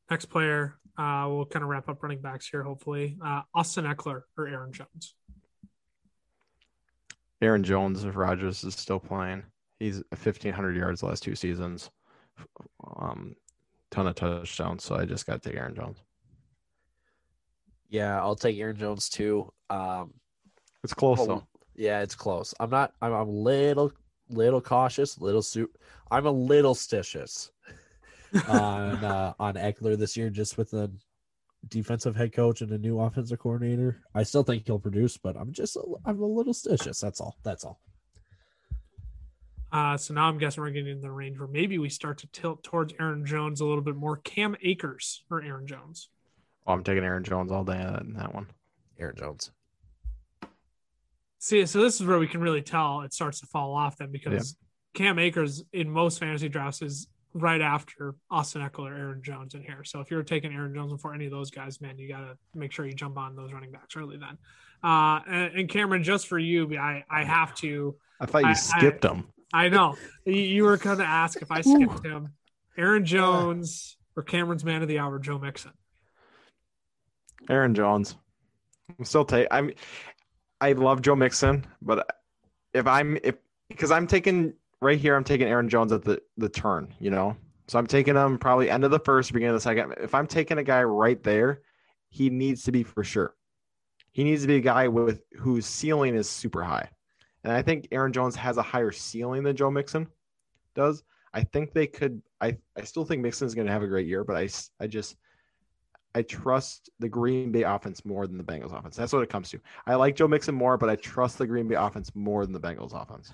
Next player, uh, we'll kind of wrap up running backs here, hopefully. Uh, Austin Ekeler or Aaron Jones. Aaron Jones, if Rodgers is still playing, he's 1,500 yards the last two seasons, um, ton of touchdowns. So I just got to take Aaron Jones. Yeah, I'll take Aaron Jones too. Um, It's close Oh, though. yeah, it's close. I'm not. I'm, I'm little, little cautious. Little suit. I'm a little stitious on uh, on Ekeler this year, just with a defensive head coach and a new offensive coordinator. I still think he'll produce, but I'm just. A, I'm a little stitious. That's all. That's all. Uh, so now I'm guessing we're getting in the range where maybe we start to tilt towards Aaron Jones a little bit more. Cam Akers or Aaron Jones. Oh, I'm taking Aaron Jones all day in that one. Aaron Jones. See, so this is where we can really tell it starts to fall off then because Cam Akers in most fantasy drafts is right after Austin Ekeler or Aaron Jones in here. So if you're taking Aaron Jones before any of those guys, man, you got to make sure you jump on those running backs early then. Uh, and, and Cameron, just for you, I, I have to, I thought you I- I- skipped him. I know you, you were going to ask if I skipped him, Aaron Jones or Cameron's man of the hour, Joe Mixon. Aaron Jones. I'm still take. I'm. I love Joe Mixon, but if I'm if because I'm taking right here, I'm taking Aaron Jones at the the turn. You know, so I'm taking him probably end of the first, beginning of the second. If I'm taking a guy right there, he needs to be for sure. He needs to be a guy with whose ceiling is super high, and I think Aaron Jones has a higher ceiling than Joe Mixon does. I think they could. I I still think Mixon's going to have a great year, but I I just I trust the Green Bay offense more than the Bengals offense. That's what it comes to. I like Joe Mixon more, but I trust the Green Bay offense more than the Bengals offense.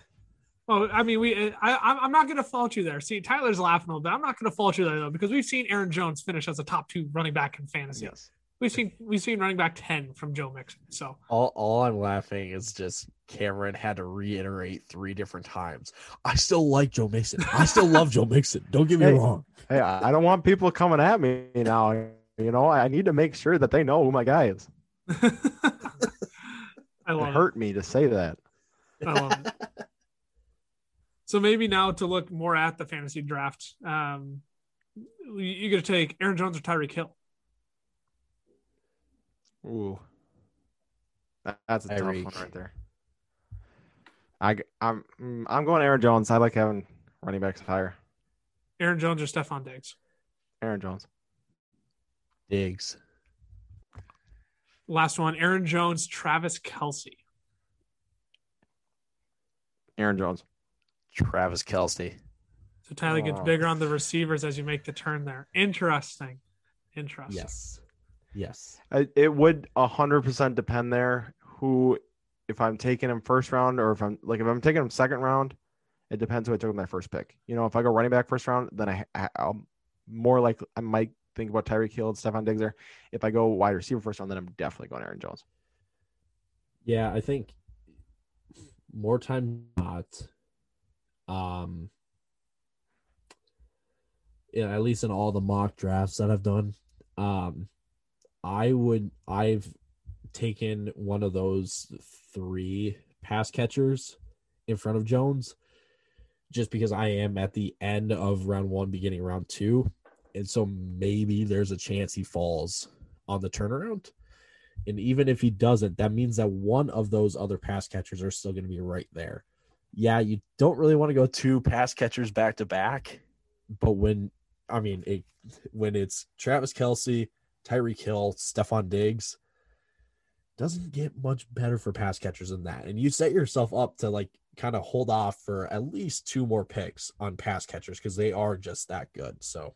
Well, I mean, we. Uh, I, I'm I'm not going to fault you there. See, Tyler's laughing a little bit. I'm not going to fault you there though, because we've seen Aaron Jones finish as a top two running back in fantasy. Yes. We've seen we've seen running back ten from Joe Mixon. So All, all I'm laughing is just Cameron had to reiterate three different times. I still like Joe Mixon. I still love Joe Mixon. Don't get me Hey. wrong. Hey, I I don't want people coming at me now. You know, I need to make sure that they know who my guy is. I It love it. hurt me to say that. I love it. So maybe now to look more at the fantasy draft, um, you- you're going to take Aaron Jones or Tyreek Hill. Ooh, that's a tough one right there. I, am I'm, I'm going Aaron Jones. I like having running backs higher. Aaron Jones or Stefon Diggs. Aaron Jones. Diggs. Last one, Aaron Jones, Travis Kelce. Aaron Jones. Travis Kelce. So Tyler gets Oh. bigger on the receivers as you make the turn there. Interesting. Interesting. Yes. Yes. It would hundred percent depend there who, if I'm taking him first round or if I'm like if I'm taking him second round, it depends who I took with my first pick. You know, if I go running back first round, then I, I I'll more like I might think about Tyreek Hill and Stefon Diggs there. If I go wide receiver first round, then I'm definitely going Aaron Jones. Yeah, I think more time not. Um yeah, at least in all the mock drafts that I've done. Um I would I've taken one of those three pass catchers in front of Jones just because I am at the end of round one, beginning round two. And so maybe there's a chance he falls on the turnaround. And even if he doesn't, that means that one of those other pass catchers are still going to be right there. Yeah, you don't really want to go two pass catchers back to back, but when I mean it, when it's Travis Kelce, Tyreek Hill, Stefon Diggs, doesn't get much better for pass catchers than that. And you set yourself up to like kind of hold off for at least two more picks on pass catchers because they are just that good. So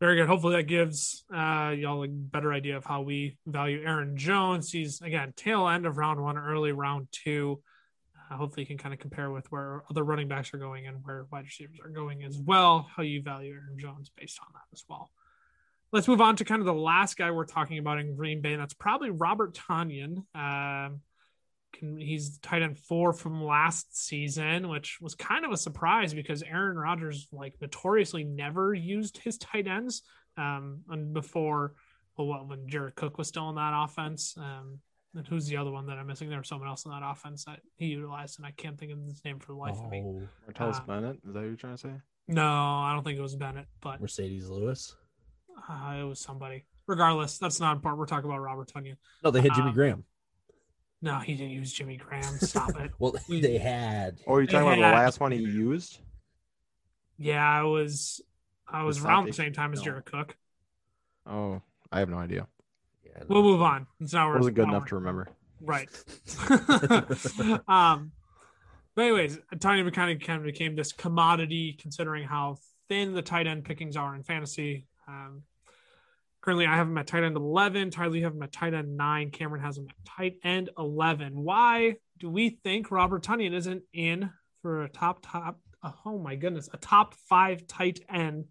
Very good. Hopefully that gives uh, y'all a better idea of how we value Aaron Jones. He's again tail end of round one, early round two. Uh, hopefully you can kind of compare with where other running backs are going and where wide receivers are going as well. How you value Aaron Jones based on that as well. let's move on to kind of the last guy we're talking about in Green Bay. And that's probably Robert Tonyan. Um, he's tight end four from last season, which was kind of a surprise because Aaron Rodgers like notoriously never used his tight ends. Um, and before, well, what when Jared Cook was still in that offense. Um, and who's the other one that I'm missing? There was someone else in that offense that he utilized, and I can't think of his name for the life of me. Oh, Martellus Uh, Bennett. Is that what you're trying to say? No, I don't think it was Bennett, but Marcedes Lewis. uh, it was somebody. Regardless, that's not important. We're talking about Robert Tonyan. No, they had Jimmy Um, Graham. No, he didn't use Jimmy Graham. Stop it. Well, they had. Oh, you're They talking about the had- last one he used? Yeah, I was I was Was around that the same time as no. Jared Cook. Oh, I have no idea. Yeah, We'll move on. It's not It wasn't good enough to remember. Right. um, but anyways, Tony kind of kind of became this commodity considering how thin the tight end pickings are in fantasy. Um, currently, I have him at tight end eleven. Tyler, you have him at tight end nine. Cameron has him at tight end eleven. Why do we think Robert Tonyan isn't in for a top top? Oh my goodness, a top five tight end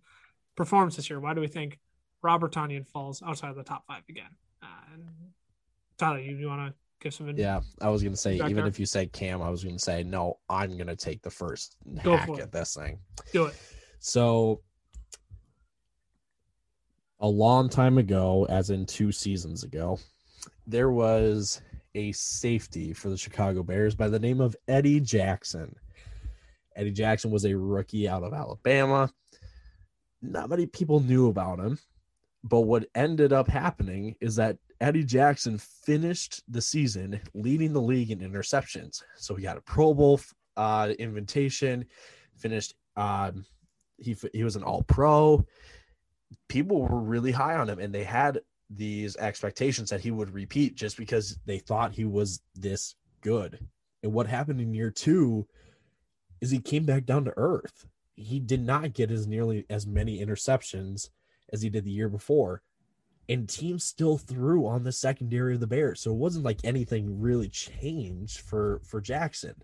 performance this year? Why do we think Robert Tonyan falls outside of the top five again? Uh, Tyler, you, you want to give some? Yeah, I was gonna say even there? if you said Cam, I was gonna say no. I'm gonna take the first Go hack at this thing. do it. So a long time ago, as in two seasons ago, there was a safety for the Chicago Bears by the name of Eddie Jackson. Eddie Jackson was a rookie out of Alabama. Not many people knew about him, but what ended up happening is that Eddie Jackson finished the season leading the league in interceptions. So he got a Pro Bowl uh, invitation, finished um, he he was an all pro. People were really high on him, and they had these expectations that he would repeat just because they thought he was this good. And what happened in year two is he came back down to earth. He did not get as nearly as many interceptions as he did the year before. And teams still threw on the secondary of the Bears. So it wasn't like anything really changed for for Jackson.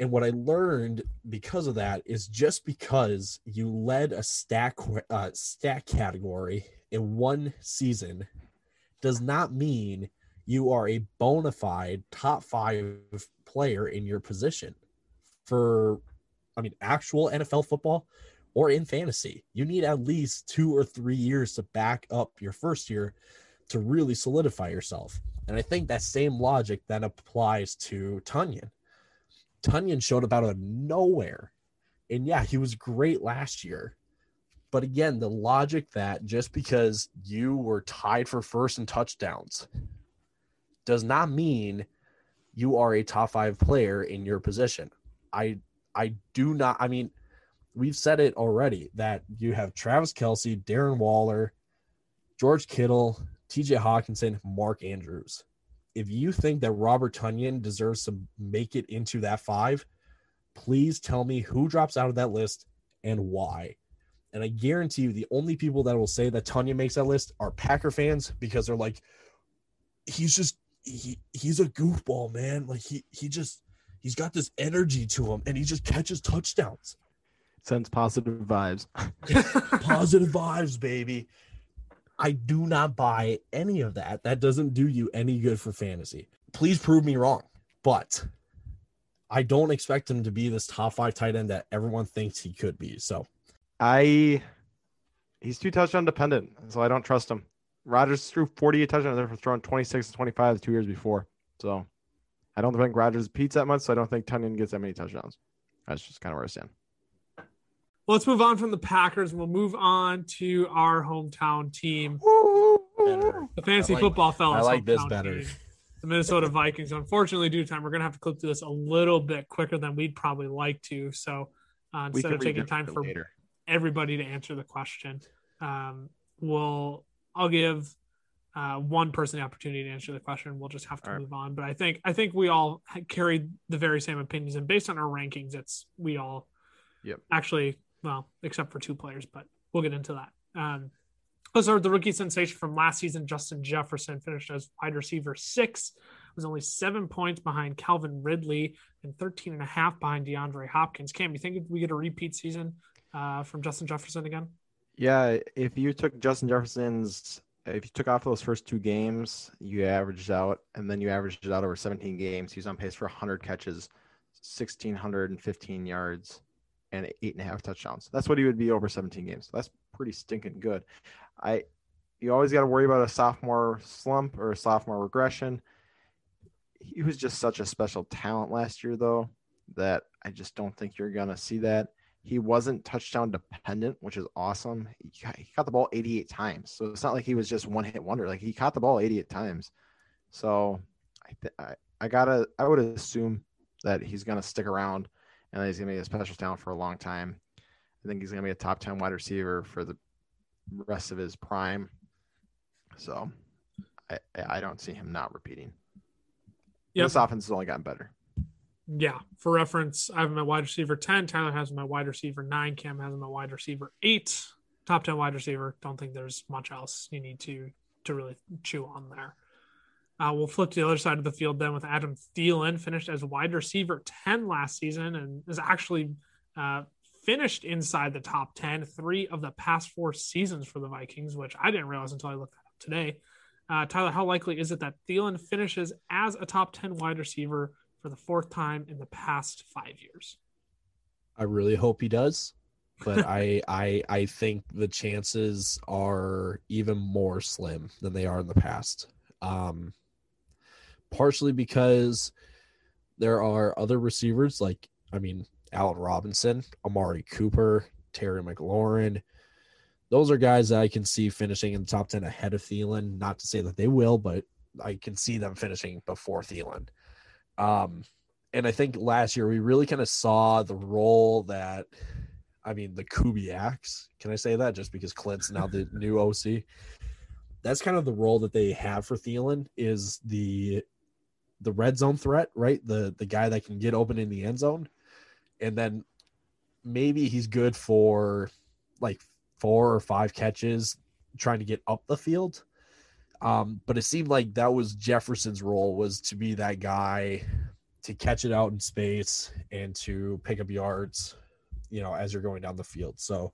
And what I learned because of that is just because you led a stack uh, stat category in one season does not mean you are a bona fide top five player in your position. For, I mean, actual NFL football or in fantasy, you need at least two or three years to back up your first year to really solidify yourself. And I think that same logic then applies to Tonyan. Tonyan showed up out of nowhere. And yeah, he was great last year. But again, the logic that just because you were tied for first in touchdowns does not mean you are a top five player in your position. I I do not I mean, we've said it already that you have Travis Kelce, Darren Waller, George Kittle, TJ Hockenson, Mark Andrews if you think that Robert Tonyan deserves to make it into that five, please tell me who drops out of that list and why. And I guarantee you, the only people that will say that Tonyan makes that list are Packer fans because they're like, he's just he he's a goofball, man. Like he he just he's got this energy to him, and he just catches touchdowns. Sends positive vibes. Positive vibes, baby. I do not buy any of that. That doesn't do you any good for fantasy. Please prove me wrong, but I don't expect him to be this top five tight end that everyone thinks he could be. So I he's too touchdown dependent, so I don't trust him. Rodgers threw 48 touchdowns after throwing 26 and 25 the two years before. So I don't think Rodgers beats that much, so I don't think Tonyan gets that many touchdowns. That's just kind of where I stand. Well, let's move on from the Packers. We'll move on to our hometown team, better. the fantasy like- football fellas. I like this better. team, the Minnesota Vikings. Unfortunately, due to time, we're gonna have to clip through this a little bit quicker than we'd probably like to. So uh, instead of taking time for later. everybody to answer the question, um, we'll I'll give uh, one person the opportunity to answer the question. We'll just have to All right. move on. But I think I think we all carried the very same opinions, and based on our rankings, it's we all Yep. actually well, except for two players, but we'll get into that. Um, with the rookie sensation from last season. Justin Jefferson finished as wide receiver six, was only seven points behind Calvin Ridley and 13 and a half behind DeAndre Hopkins. Cam, you think we get a repeat season uh, from Justin Jefferson again? Yeah, if you took Justin Jefferson's, if you took off those first two games, you averaged out, and then you averaged it out over 17 games. He's on pace for 100 catches, 1,615 yards, and eight and a half touchdowns. That's what he would be over 17 games. That's pretty stinking good. I, you always got to worry about a sophomore slump or a sophomore regression. He was just such a special talent last year, though, that I just don't think you're gonna see that. He wasn't touchdown dependent, which is awesome. He got, he caught the ball 88 times, so it's not like he was just one hit wonder. Like he caught the ball 88 times. So I, th- I, I gotta, I would assume that he's gonna stick around and he's gonna be a special talent for a long time. I think he's gonna be a top 10 wide receiver for the rest of his prime. So I, I don't see him not repeating. Yep. This offense has only gotten better. Yeah, for reference, I have my wide receiver 10. Tyler has my wide receiver 9. Cam has my wide receiver 8. Top 10 wide receiver. Don't think there's much else you need to to really chew on there. Uh, we'll flip to the other side of the field then with Adam Thielen, finished as wide receiver 10 last season and is actually uh, finished inside the top 10 three of the past four seasons for the Vikings, which I didn't realize until I looked that up today. Uh, Tyler, how likely is it that Thielen finishes as a top 10 wide receiver for the fourth time in the past five years. I really hope he does, but I I I think the chances are even more slim than they are in the past. Um, partially because there are other receivers like I mean Allen Robinson, Amari Cooper, Terry McLaurin. Those are guys that I can see finishing in the top 10 ahead of Thielen. Not to say that they will, but I can see them finishing before Thielen. Um, and I think last year we really kind of saw the role that, I mean, the Kubiaks. Can I say that just because Clint's now the new OC? That's kind of the role that they have for Thielen is the the red zone threat, right? The the guy that can get open in the end zone, and then maybe he's good for like four or five catches trying to get up the field um, but it seemed like that was Jefferson's role was to be that guy to catch it out in space and to pick up yards, you know, as you're going down the field. So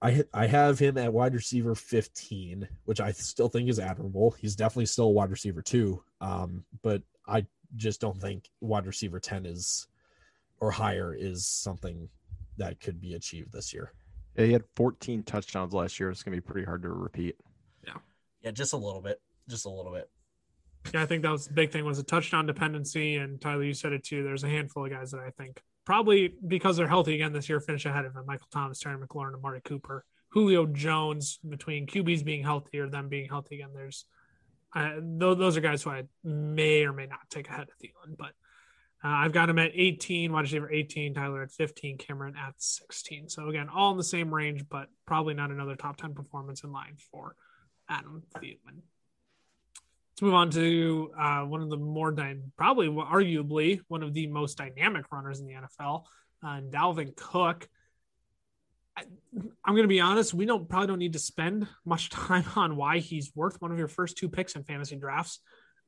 I I have him at wide receiver 15, which I still think is admirable. He's definitely still a wide receiver too. Um, but I just don't think wide receiver 10 is or higher is something that could be achieved this year. Yeah, he had 14 touchdowns last year. It's gonna be pretty hard to repeat. Yeah, Yeah, just a little bit. Just a little bit. Yeah, I think that was the big thing was a touchdown dependency. And Tyler, you said it too. There's a handful of guys that I think probably because they're healthy again this year, finish ahead of him. Michael Thomas, Terry McLaurin, Amari Cooper, Julio Jones. Between QBs being healthy or them being healthy again, there's uh, those are guys who I may or may not take ahead of Thielen. But uh, I've got him at 18, wide receiver 18, Tyler at 15, Cameron at 16. So again, all in the same range, but probably not another top 10 performance in line for Adam Thielen. Let's move on to uh, one of the more dy- probably arguably one of the most dynamic runners in the NFL, uh, Dalvin Cook. I, am going to be honest. We don't probably don't need to spend much time on why he's worth one of your first two picks in fantasy drafts.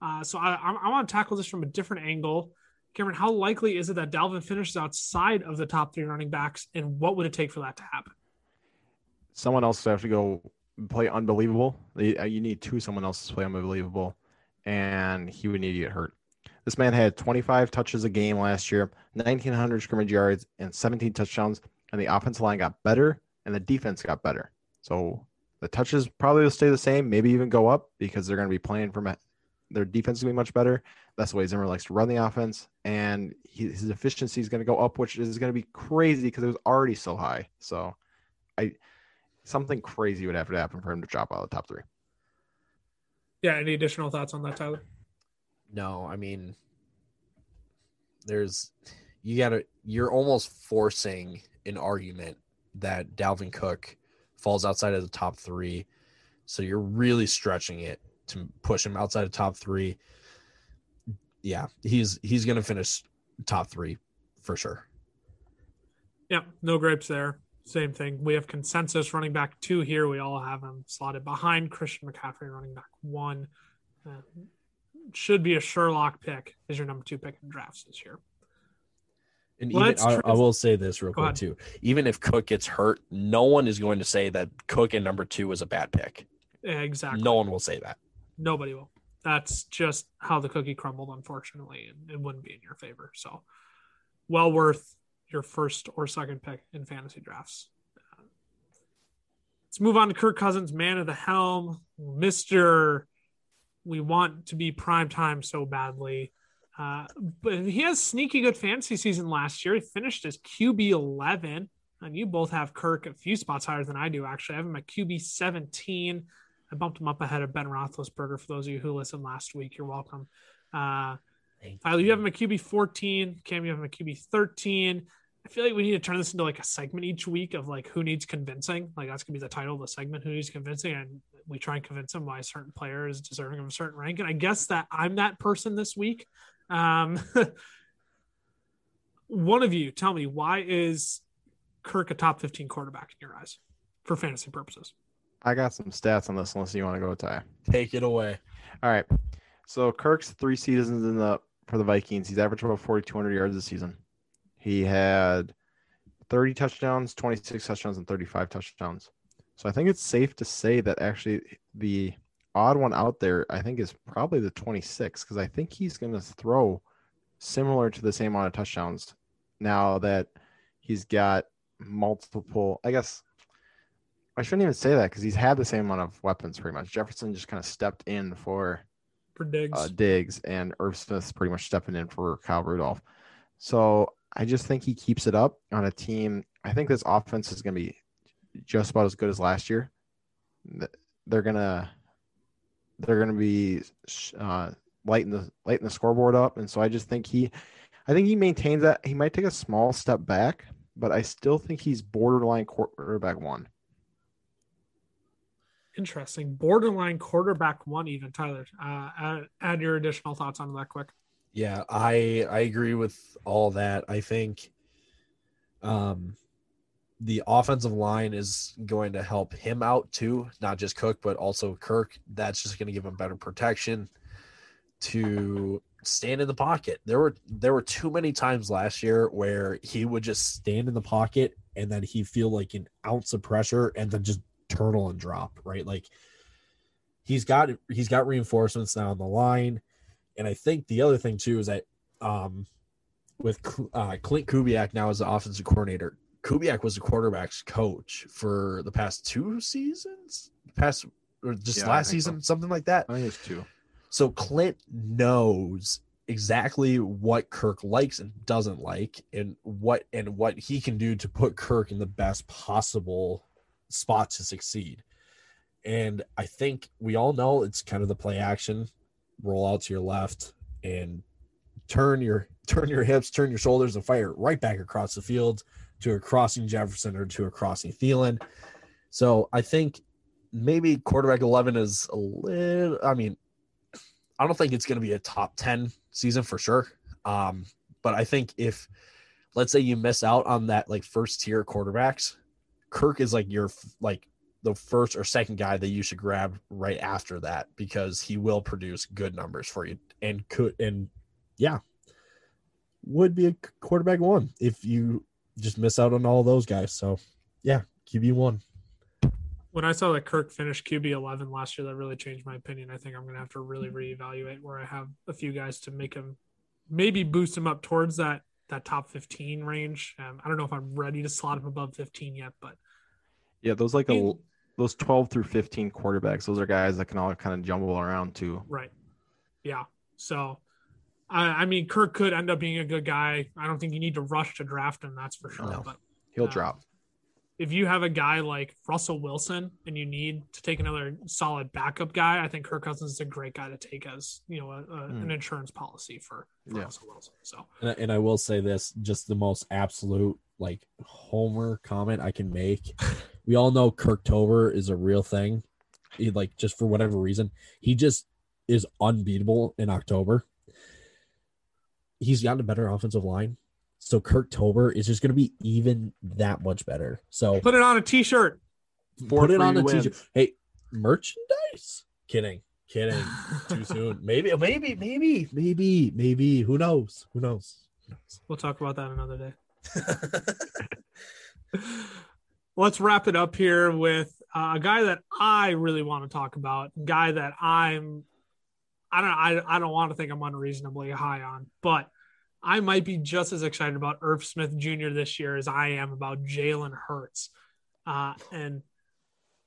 Uh, so I, I, want to tackle this from a different angle. Cameron, how likely is it that Dalvin finishes outside of the top three running backs, and what would it take for that to happen? Someone else would have to go play unbelievable. Uh, you need two someone else to play unbelievable, and he would need to get hurt. This man had 25 touches a game last year, 1,900 scrimmage yards, and 17 touchdowns. And the offensive line got better, and the defense got better. So the touches probably will stay the same, maybe even go up because they're going to be playing from their defense is going to be much better. That's the way Zimmer likes to run the offense, and he, his efficiency is going to go up, which is going to be crazy because it was already so high. So, I something crazy would have to happen for him to drop out of the top three. Yeah. Any additional thoughts on that, Tyler? No, I mean, there's you gotta you're almost forcing an argument that Dalvin Cook falls outside of the top three. So you're really stretching it to push him outside of top three. Yeah, he's he's gonna finish top three for sure. Yeah, no grapes there same thing. We have consensus running back two here. We all have him slotted behind Christian McCaffrey, running back one. Uh, should be a Sherlock pick is your number two pick in drafts this year. And even I. I will say this real Go quick ahead. too. Even if Cook gets hurt, no one is going to say that Cook in number two was a bad pick. Exactly. No one will say that. Nobody will. That's just how the cookie crumbled, unfortunately, and it wouldn't be in your favor. So, well worth your first or second pick in fantasy drafts. Let's move on to Kirk Cousins, man of the helm, Mister. We want to be prime time so badly, uh, but he has sneaky good fantasy season last year. He finished as QB eleven, and you both have Kirk a few spots higher than I do. Actually, I have him at QB seventeen. I bumped him up ahead of Ben Roethlisberger. For those of you who listened last week, you're welcome. Uh, Tyler, you have him at QB 14. Cam, you have him at QB 13. I feel like we need to turn this into like a segment each week of like who needs convincing. Like that's gonna be the title of the segment, who needs convincing, and we try and convince them why a certain player is deserving of a certain rank. And I guess that I'm that person this week. Um, one of you, tell me why is Kirk a top 15 quarterback in your eyes for fantasy purposes? I got some stats on this unless you want to go Ty. Take it away. All right. So Kirk's three seasons in the for the Vikings, he's averaged about 4,200 yards a season. He had 30 touchdowns, 26 touchdowns, and 35 touchdowns. So I think it's safe to say that actually the odd one out there, I think, is probably the 26 because I think he's going to throw similar to the same amount of touchdowns now that he's got multiple. I guess I shouldn't even say that because he's had the same amount of weapons pretty much. Jefferson just kind of stepped in for For Diggs. uh, Diggs, and Irv Smith's pretty much stepping in for Kyle Rudolph. So I just think he keeps it up on a team. I think this offense is going to be just about as good as last year. They're gonna they're gonna be uh, lighting the lighting the scoreboard up, and so I just think he, I think he maintains that. He might take a small step back, but I still think he's borderline quarterback one. Interesting. Borderline quarterback one, even Tyler. Uh, add, add your additional thoughts on that quick. Yeah, I I agree with all that. I think um the offensive line is going to help him out too, not just Cook, but also Kirk. That's just going to give him better protection to stand in the pocket. There were there were too many times last year where he would just stand in the pocket and then he feel like an ounce of pressure and then just turtle and drop, right? Like he's got he's got reinforcements now on the line. And I think the other thing too is that um, with uh, Clint Kubiak now as the offensive coordinator, Kubiak was the quarterback's coach for the past two seasons, past or just Yeah, last think so. season, something like that. I think it's two. So Clint knows exactly what Kirk likes and doesn't like, and what and what he can do to put Kirk in the best possible spot to succeed. And I think we all know it's kind of the play action, roll out to your left and turn your turn your hips, turn your shoulders, and fire right back across the field to a crossing Jefferson or to a crossing Thielen. So I think maybe quarterback eleven is a little. I mean, I don't think it's going to be a top 10 season for sure. Um, but I think if, let's say you miss out on that like first tier quarterbacks, Kirk is like your like the first or second guy that you should grab right after that because he will produce good numbers for you and could and yeah would be a quarterback one if you just miss out on all those guys. So yeah, QB one. When I saw that Kirk finished QB 11 last year, that really changed my opinion. I think I'm going to have to really reevaluate where I have a few guys to make him maybe boost him up towards that that top 15 range. Um, I don't know if I'm ready to slot him above 15 yet, but Yeah, those like a He- those 12 through 15 quarterbacks, those are guys that can all kind of jumble around too. Right. Yeah. So, I, I mean, Kirk could end up being a good guy. I don't think you need to rush to draft him. That's for sure. No. But He'll Uh, drop. if you have a guy like Russell Wilson and you need to take another solid backup guy, I think Kirk Cousins is a great guy to take as you know a, a, an insurance policy for, for Yeah. Russell Wilson. So And, and I will say this, just the most absolute like homer comment I can make. we all know Kirk Tober is a real thing. He like just for whatever reason, he just is unbeatable in October. He's gotten a better offensive line. So Kirk Tober is just going to be even that much better. So put it on a T-shirt. Four put it on free a wins. t-shirt. Hey, merchandise? Kidding. Kidding. Too soon. Maybe, maybe, maybe, maybe, maybe. Who knows? Who knows? We'll talk about that another day. Let's wrap it up here with uh, a guy that I really want to talk about. A guy that I'm, I don't, I, I don't want to think I'm unreasonably high on, but I might be just as excited about Irv Smith Jr. this year as I am about Jalen Hurts. Uh, and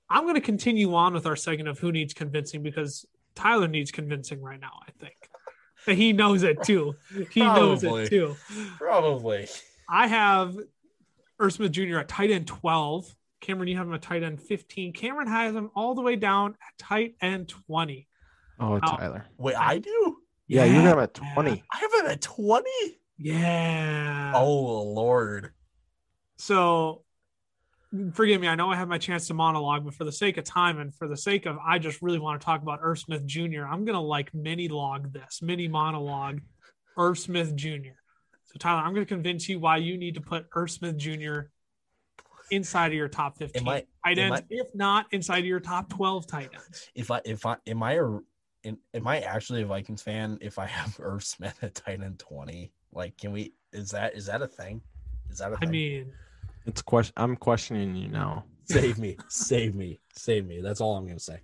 I'm going to continue on with our segment of who needs convincing because Tyler needs convincing right now. I think and he knows it too. He knows it too. Probably. I have Smith Jr. at tight end 12. Cameron, you have him at tight end 15. Cameron has him all the way down at tight end 20. Oh. Tyler. Wait, I do? Yeah, you have him at 20. I have him at 20? Yeah. Oh, Lord. So forgive me. I know I have my chance to monologue, but for the sake of time and for the sake of I just really want to talk about Irv Smith Jr., I'm gonna like mini log this, mini monologue, Irv Smith Jr. So Tyler, I'm gonna convince you why you need to put Irv Smith Jr. inside of your top 15 Am I tight ends, I- if not inside of your top 12 tight ends. if I if I am I a am, am I actually a Vikings fan if I have Irv Smith at tight end 20? Like can we is that is that a thing? Is that a I thing? mean, It's question. I'm questioning you now. Save me, save me, save me. That's all I'm gonna say.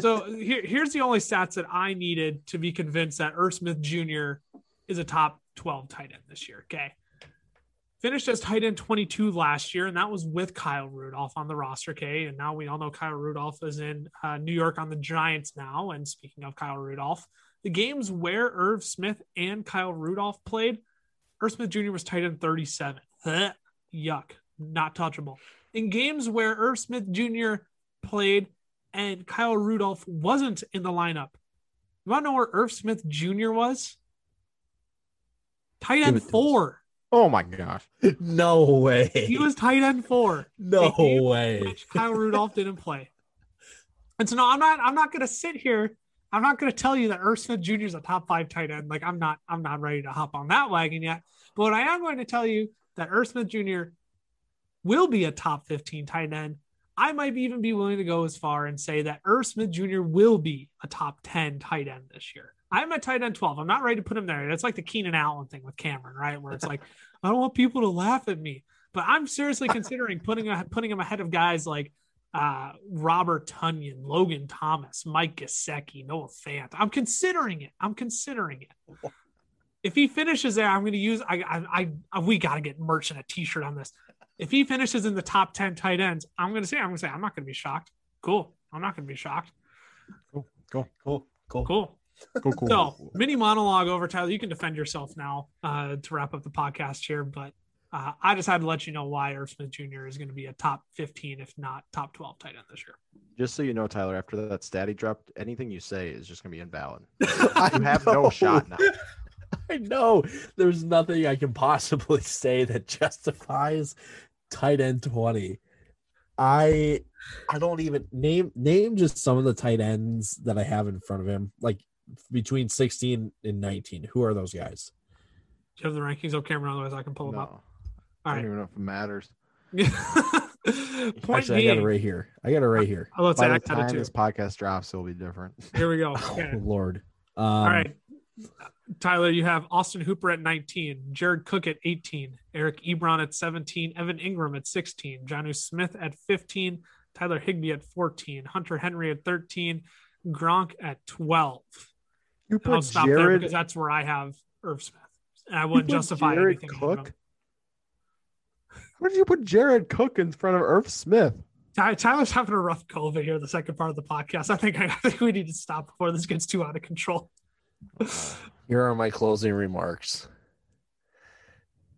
so here, here's the only stats that I needed to be convinced that Irv Smith Jr. is a top 12 tight end this year. Okay. Finished as tight end 22 last year, and that was with Kyle Rudolph on the roster. Okay. And now we all know Kyle Rudolph is in uh, New York on the Giants now. And speaking of Kyle Rudolph, the games where Irv Smith and Kyle Rudolph played, Irv Smith Jr. was tight end 37. Huh. Yuck. Not touchable. In games where Irv Smith Jr. played and Kyle Rudolph wasn't in the lineup. You want to know where Irv Smith Jr. was? Tight end it four. Oh my gosh. No way. He was tight end four, no way. which Kyle Rudolph didn't play. And so no, I'm not. I'm not going to sit here. I'm not going to tell you that Irv Smith Jr. is a top five tight end. Like I'm not. I'm not ready to hop on that wagon yet. But what I am going to tell you that Irv Smith Jr. will be a top 15 tight end. I might even be willing to go as far and say that Irv Smith Jr. will be a top 10 tight end this year. I'm at tight end 12. I'm not ready to put him there. It's like the Keenan Allen thing with Cameron, right? Where it's like, I don't want people to laugh at me. But I'm seriously considering putting a, putting him ahead of guys like uh, Robert Tonyan, Logan Thomas, Mike Gesicki, Noah Fant. I'm considering it. I'm considering it. If he finishes there, I'm going to use. I, I, I, we got to get merch and a T-shirt on this. If he finishes in the top ten tight ends, I'm going to say, I'm going to say, I'm not going to be shocked. Cool. I'm not going to be shocked. Cool. go, Cool. Cool. Cool. Go, cool. So, mini monologue over, Tyler. You can defend yourself now uh, to wrap up the podcast here, but uh, I just had to let you know why Irv Smith Jr. is going to be a top 15, if not top 12 tight end this year. Just so you know, Tyler, after that stat he dropped, anything you say is just gonna be invalid. I You have no shot now. I know. There's nothing I can possibly say that justifies tight end 20. I I don't even name name just some of the tight ends that I have in front of him, like between 16 and 19. Who are those guys? Do you have the rankings? Okay, Cameron, otherwise I can pull them No, up. I All don't right. even know if it matters. Point Actually, I got it right here. I got it right here. oh, let's By I the got it time too. this podcast drops, it'll be different. Here we go. Oh, Okay. Lord. Um, All right. Tyler, you have Austin Hooper at 19, Jared Cook at 18, Eric Ebron at 17, Evan Engram at 16, Jonnu Smith at 15, Tyler Higbee at 14, Hunter Henry at 13, Gronk at 12. You And I'll put stop there because that's where I have Irv Smith. And I you wouldn't justify Jared anything. Cook. him. Where did you put Jared Cook in front of Irv Smith? Tyler's having a rough COVID here, the second part of the podcast. I think I, think we need to stop before this gets too out of control. Uh, here are my closing remarks.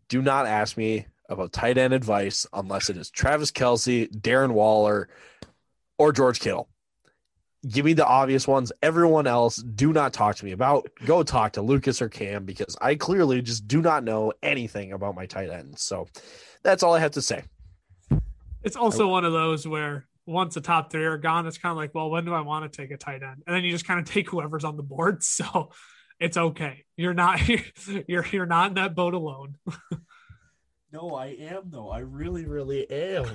Do not ask me about tight end advice unless it is Travis Kelce, Darren Waller, or George Kittle. Give me the obvious ones. Everyone else, do not talk to me about. Go talk to Lucas or Cam because I clearly just do not know anything about my tight ends. So that's all I have to say. It's also one of those where once the top three are gone, it's kind of like, well, when do I want to take a tight end? And then you just kind of take whoever's on the board. So it's okay. You're not you're you're not in that boat alone. No, I am though. I really, really am.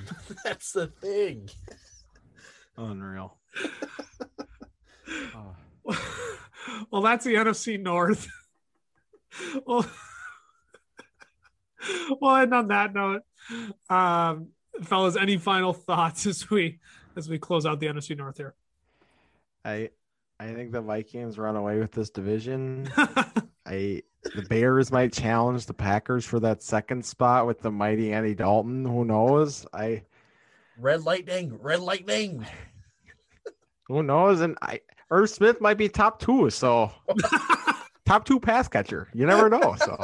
That's the thing. Unreal. Oh. well, that's the NFC North. well, well, and on that note, um, fellas, any final thoughts as we as we close out the NFC North here? I I think the Vikings run away with this division. I the Bears might challenge the Packers for that second spot with the mighty Andy Dalton. Who knows? I Red lightning, red lightning. Who knows? And I Irv Smith might be top two, so top two pass catcher. You never know. So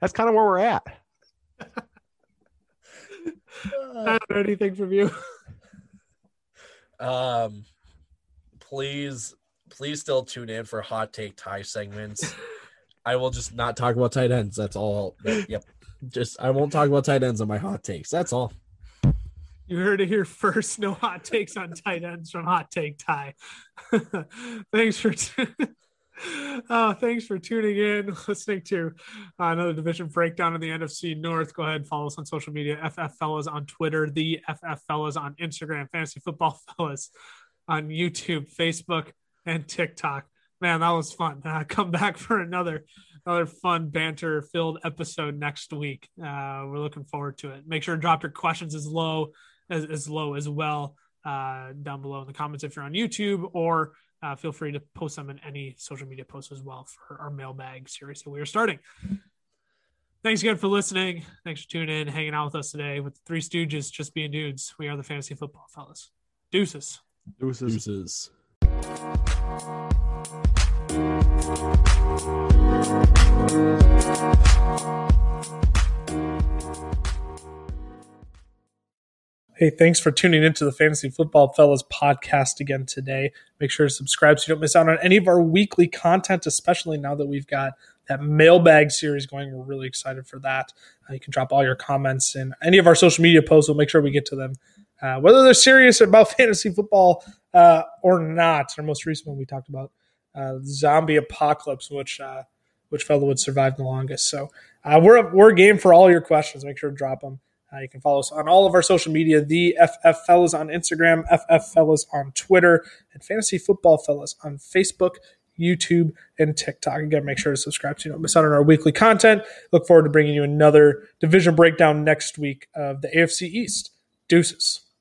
that's kind of where we're at. Not anything from you. Um, please, please still tune in for hot take Ty segments. I will just not talk about tight ends. That's all. But, yep. Just I won't talk about tight ends on my hot takes. That's all. You heard it here first. No hot takes on tight ends from Hot Take Ty. thanks for t- oh, thanks for tuning in, listening to uh, another division breakdown in the NFC North. Go ahead and follow us on social media. FF Fellas on Twitter, the FF Fellas on Instagram, Fantasy Football Fellas on YouTube, Facebook, and TikTok. Man, that was fun. Uh, come back for another another fun banter filled episode next week. Uh, we're looking forward to it. Make sure to drop your questions as low as, as low as well uh, down below in the comments if you're on YouTube, or uh, feel free to post them in any social media posts as well for our mailbag series that we are starting. Thanks again for listening. Thanks for tuning in, hanging out with us today with the Three Stooges, just being dudes. We are the fantasy football fellas. Deuces. Deuces. Deuces. Hey, thanks for tuning into the Fantasy Football Fellas podcast again today. Make sure to subscribe so you don't miss out on any of our weekly content, especially now that we've got that mailbag series going. We're really excited for that. Uh, you can drop all your comments in any of our social media posts. We'll make sure we get to them, uh, whether they're serious about fantasy football uh, or not. Our most recent one we talked about uh, zombie apocalypse, which uh, which fellow would survive the longest. So uh, we're we're game for all your questions. Make sure to drop them. Uh, you can follow us on all of our social media, the FF Fellas on Instagram, FF Fellas on Twitter, and Fantasy Football Fellas on Facebook, YouTube, and TikTok. Again, make sure to subscribe so you don't miss out on our weekly content. Look forward to bringing you another division breakdown next week of the AFC East. Deuces.